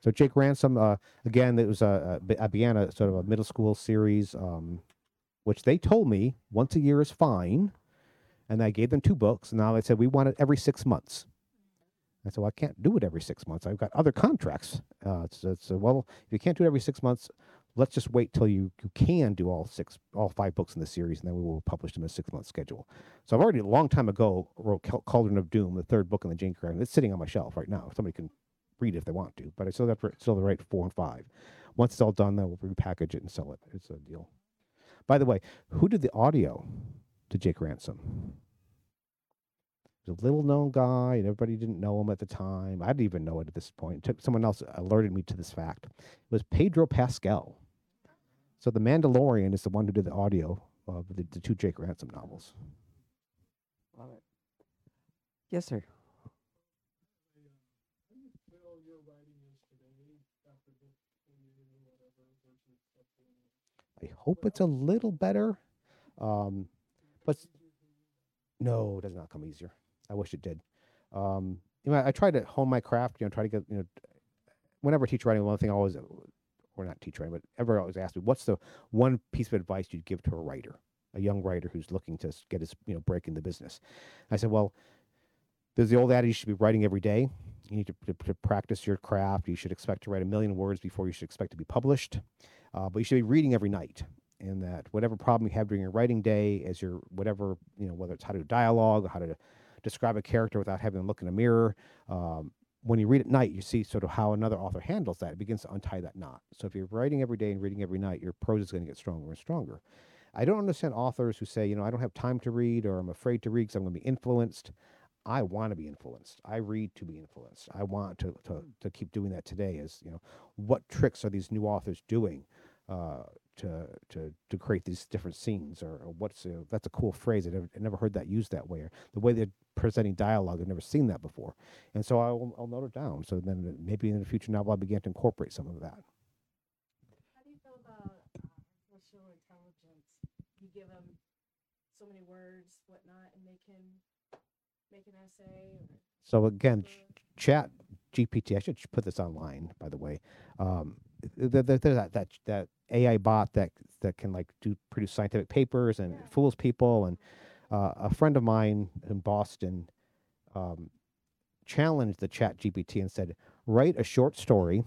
So Jake Ransom, uh, again, it was a, a be- I began a sort of a middle school series, um, which they told me once a year is fine, and I gave them two books. And now they said we want it every six months. I said, well, I can't do it every six months. I've got other contracts. Uh, so, well, if you can't do it every six months, let's just wait till you, you can do all six, all five books in the series, and then we will publish them in a six month schedule. So I've already a long time ago wrote Cauldron of Doom, the third book in the Jane Grey. It's sitting on my shelf right now. Somebody can read it if they want to, but I still have to, still have to write four and five. Once it's all done, then we'll repackage it and sell it. It's a deal. By the way, who did the audio to Jake Ransom? He was a little known guy, and everybody didn't know him at the time. I didn't even know it at this point. It took someone else alerted me to this fact. It was Pedro Pascal. So the Mandalorian is the one who did the audio of the, the two Jake Ransom novels. Love it. Yes, sir. I hope it's a little better. Um, but no, it does not come easier. I wish it did. Um, you know, I, I try to hone my craft. You know, try to get you know, whenever I teach writing, one thing I always, or not teach writing, but ever always ask me, what's the one piece of advice you'd give to a writer, a young writer who's looking to get his you know break in the business? I said, well, there's the old adage: you should be writing every day. You need to, to, to practice your craft. You should expect to write a million words before you should expect to be published. Uh, but you should be reading every night. And that whatever problem you have during your writing day, as your whatever you know, whether it's how to dialogue, or how to describe a character without having to look in a mirror, um, when you read at night, you see sort of how another author handles that. It begins to untie that knot. So if you're writing every day and reading every night, your prose is going to get stronger and stronger. I don't understand authors who say, you know, I don't have time to read or I'm afraid to read because I'm going to be influenced. I want to be influenced. I read to be influenced. I want to, to, to keep doing that today. Is you know, what tricks are these new authors doing uh, to to to create these different scenes, or, or what's a, that's a cool phrase. I never, I never heard that used that way. Or the way they're presenting dialogue, I've never seen that before, and so I'll, I'll note it down. So then maybe in the future novel, I'll begin to incorporate some of that. How do you feel about uh, artificial intelligence? You give them so many words, whatnot, and they can make an essay. Or So again, ch- chat GPT. I should put this online, by the way. Um, th- th- th- there's that that that AI bot that that can like do produce scientific papers and Yeah. fools people. And uh, a friend of mine in Boston um, challenged the Chat GPT and said, "Write a short story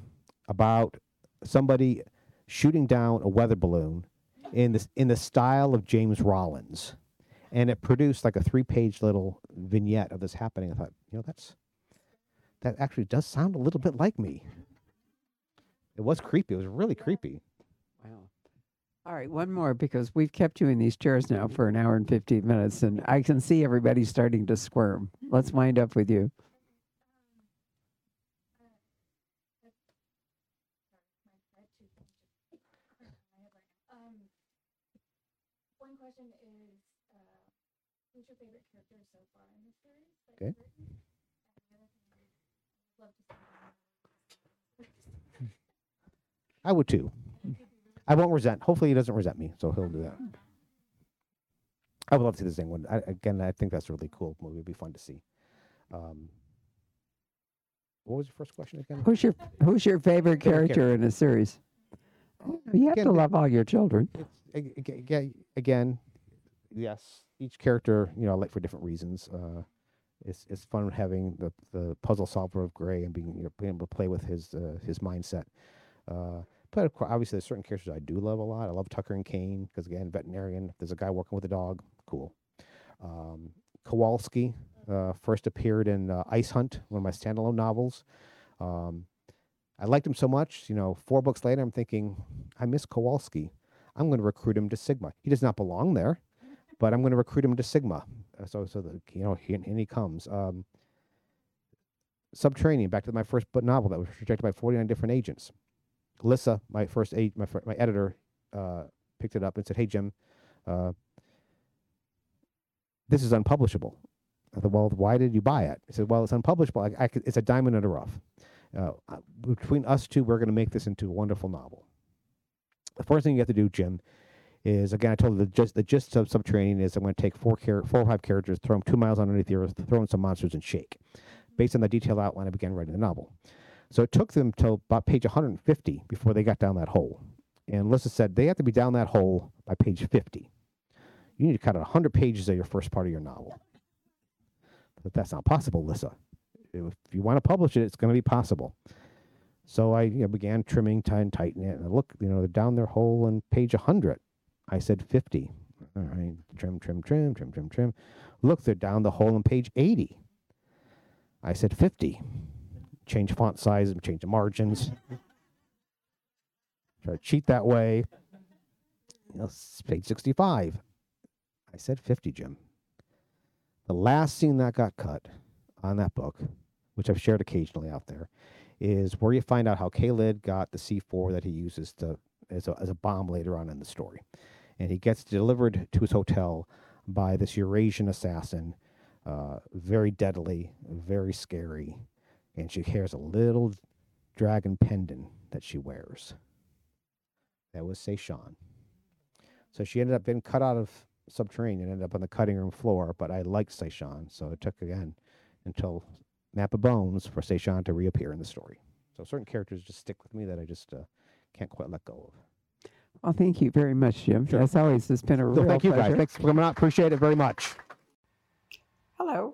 about somebody shooting down a weather balloon in this in the style of James Rollins." and it produced like a three-page little vignette of this happening. I thought, you know, that's that actually does sound a little bit like me. It was creepy. It was really creepy. Wow. All right, one more because we've kept you in these chairs now for an hour and 15 minutes, and I can see everybody starting to squirm. Let's wind up with you. Um, one question is, uh, who's your favorite character so far in the series? that Okay. you've written? And the other thing is, I'd love to see more. I would too. I won't resent. Hopefully, he doesn't resent me, so he'll do that. I would love to see the same one. I, again, I think that's a really cool movie. It'd be fun to see. Um, what was your first question again? Who's your Who's your favorite character in a series? You have Again, to love all your children. It's, ag- ag- ag- again, yes, each character, you know, I like for different reasons. Uh, it's it's fun having the the puzzle solver of Gray and being you know, being able to play with his uh, his mindset. Uh, but obviously, there's certain characters I do love a lot. I love Tucker and Kane because again, veterinarian. There's a guy working with a dog, cool. Um, Kowalski uh, first appeared in uh, Ice Hunt, one of my standalone novels. Um, I liked him so much, you know. Four books later, I'm thinking, I miss Kowalski. I'm going to recruit him to Sigma. He does not belong there, but I'm going to recruit him to Sigma. Uh, so, so that you know, he, and he comes. Um, Subterranean. Back to my first novel that was rejected by 49 different agents. Lyssa, my first a- my my editor, uh, picked it up and said, "Hey Jim, uh, this is unpublishable." I thought, "Well, why did you buy it?" He said, "Well, it's unpublishable. I, I could, it's a diamond in the rough. Uh, uh, between us two, we're going to make this into a wonderful novel." The first thing you have to do, Jim, is again I told you the gist the gist of subterranean is I'm going to take four char- four or five characters, throw them two miles underneath the earth, throw in some monsters and shake. Based on the detailed outline, I began writing the novel. So it took them till about page 150 before they got down that hole. And Alyssa said they have to be down that hole by page 50. You need to cut out 100 pages of your first part of your novel. But that's not possible, Alyssa. If you want to publish it, it's going to be possible. So I you know, began trimming, and tightening it. And I look, you know, they're down their hole on page 100. I said 50. All right, trim, trim, trim, trim, trim, trim. Look, they're down the hole on page 80. I said 50. Change font size and change the margins. Try to cheat that way. You know, page 65. I said 50, Jim. The last scene that got cut on that book, which I've shared occasionally out there, is where you find out how Kalid got the C4 that he uses to as a, as a bomb later on in the story. And he gets delivered to his hotel by this Eurasian assassin, uh, very deadly, very scary. And she carries a little dragon pendant that she wears. That was Seichan. So she ended up being cut out of Subterranean, and ended up on the cutting room floor, but I liked Seichan, so it took again until Map of Bones for Seichan to reappear in the story. So certain characters just stick with me that I just uh, can't quite let go of. Well, thank you very much, Jim. Sure. As always, it's been a So real thank you pleasure. guys. Thanks for coming out. Appreciate it very much. Hello.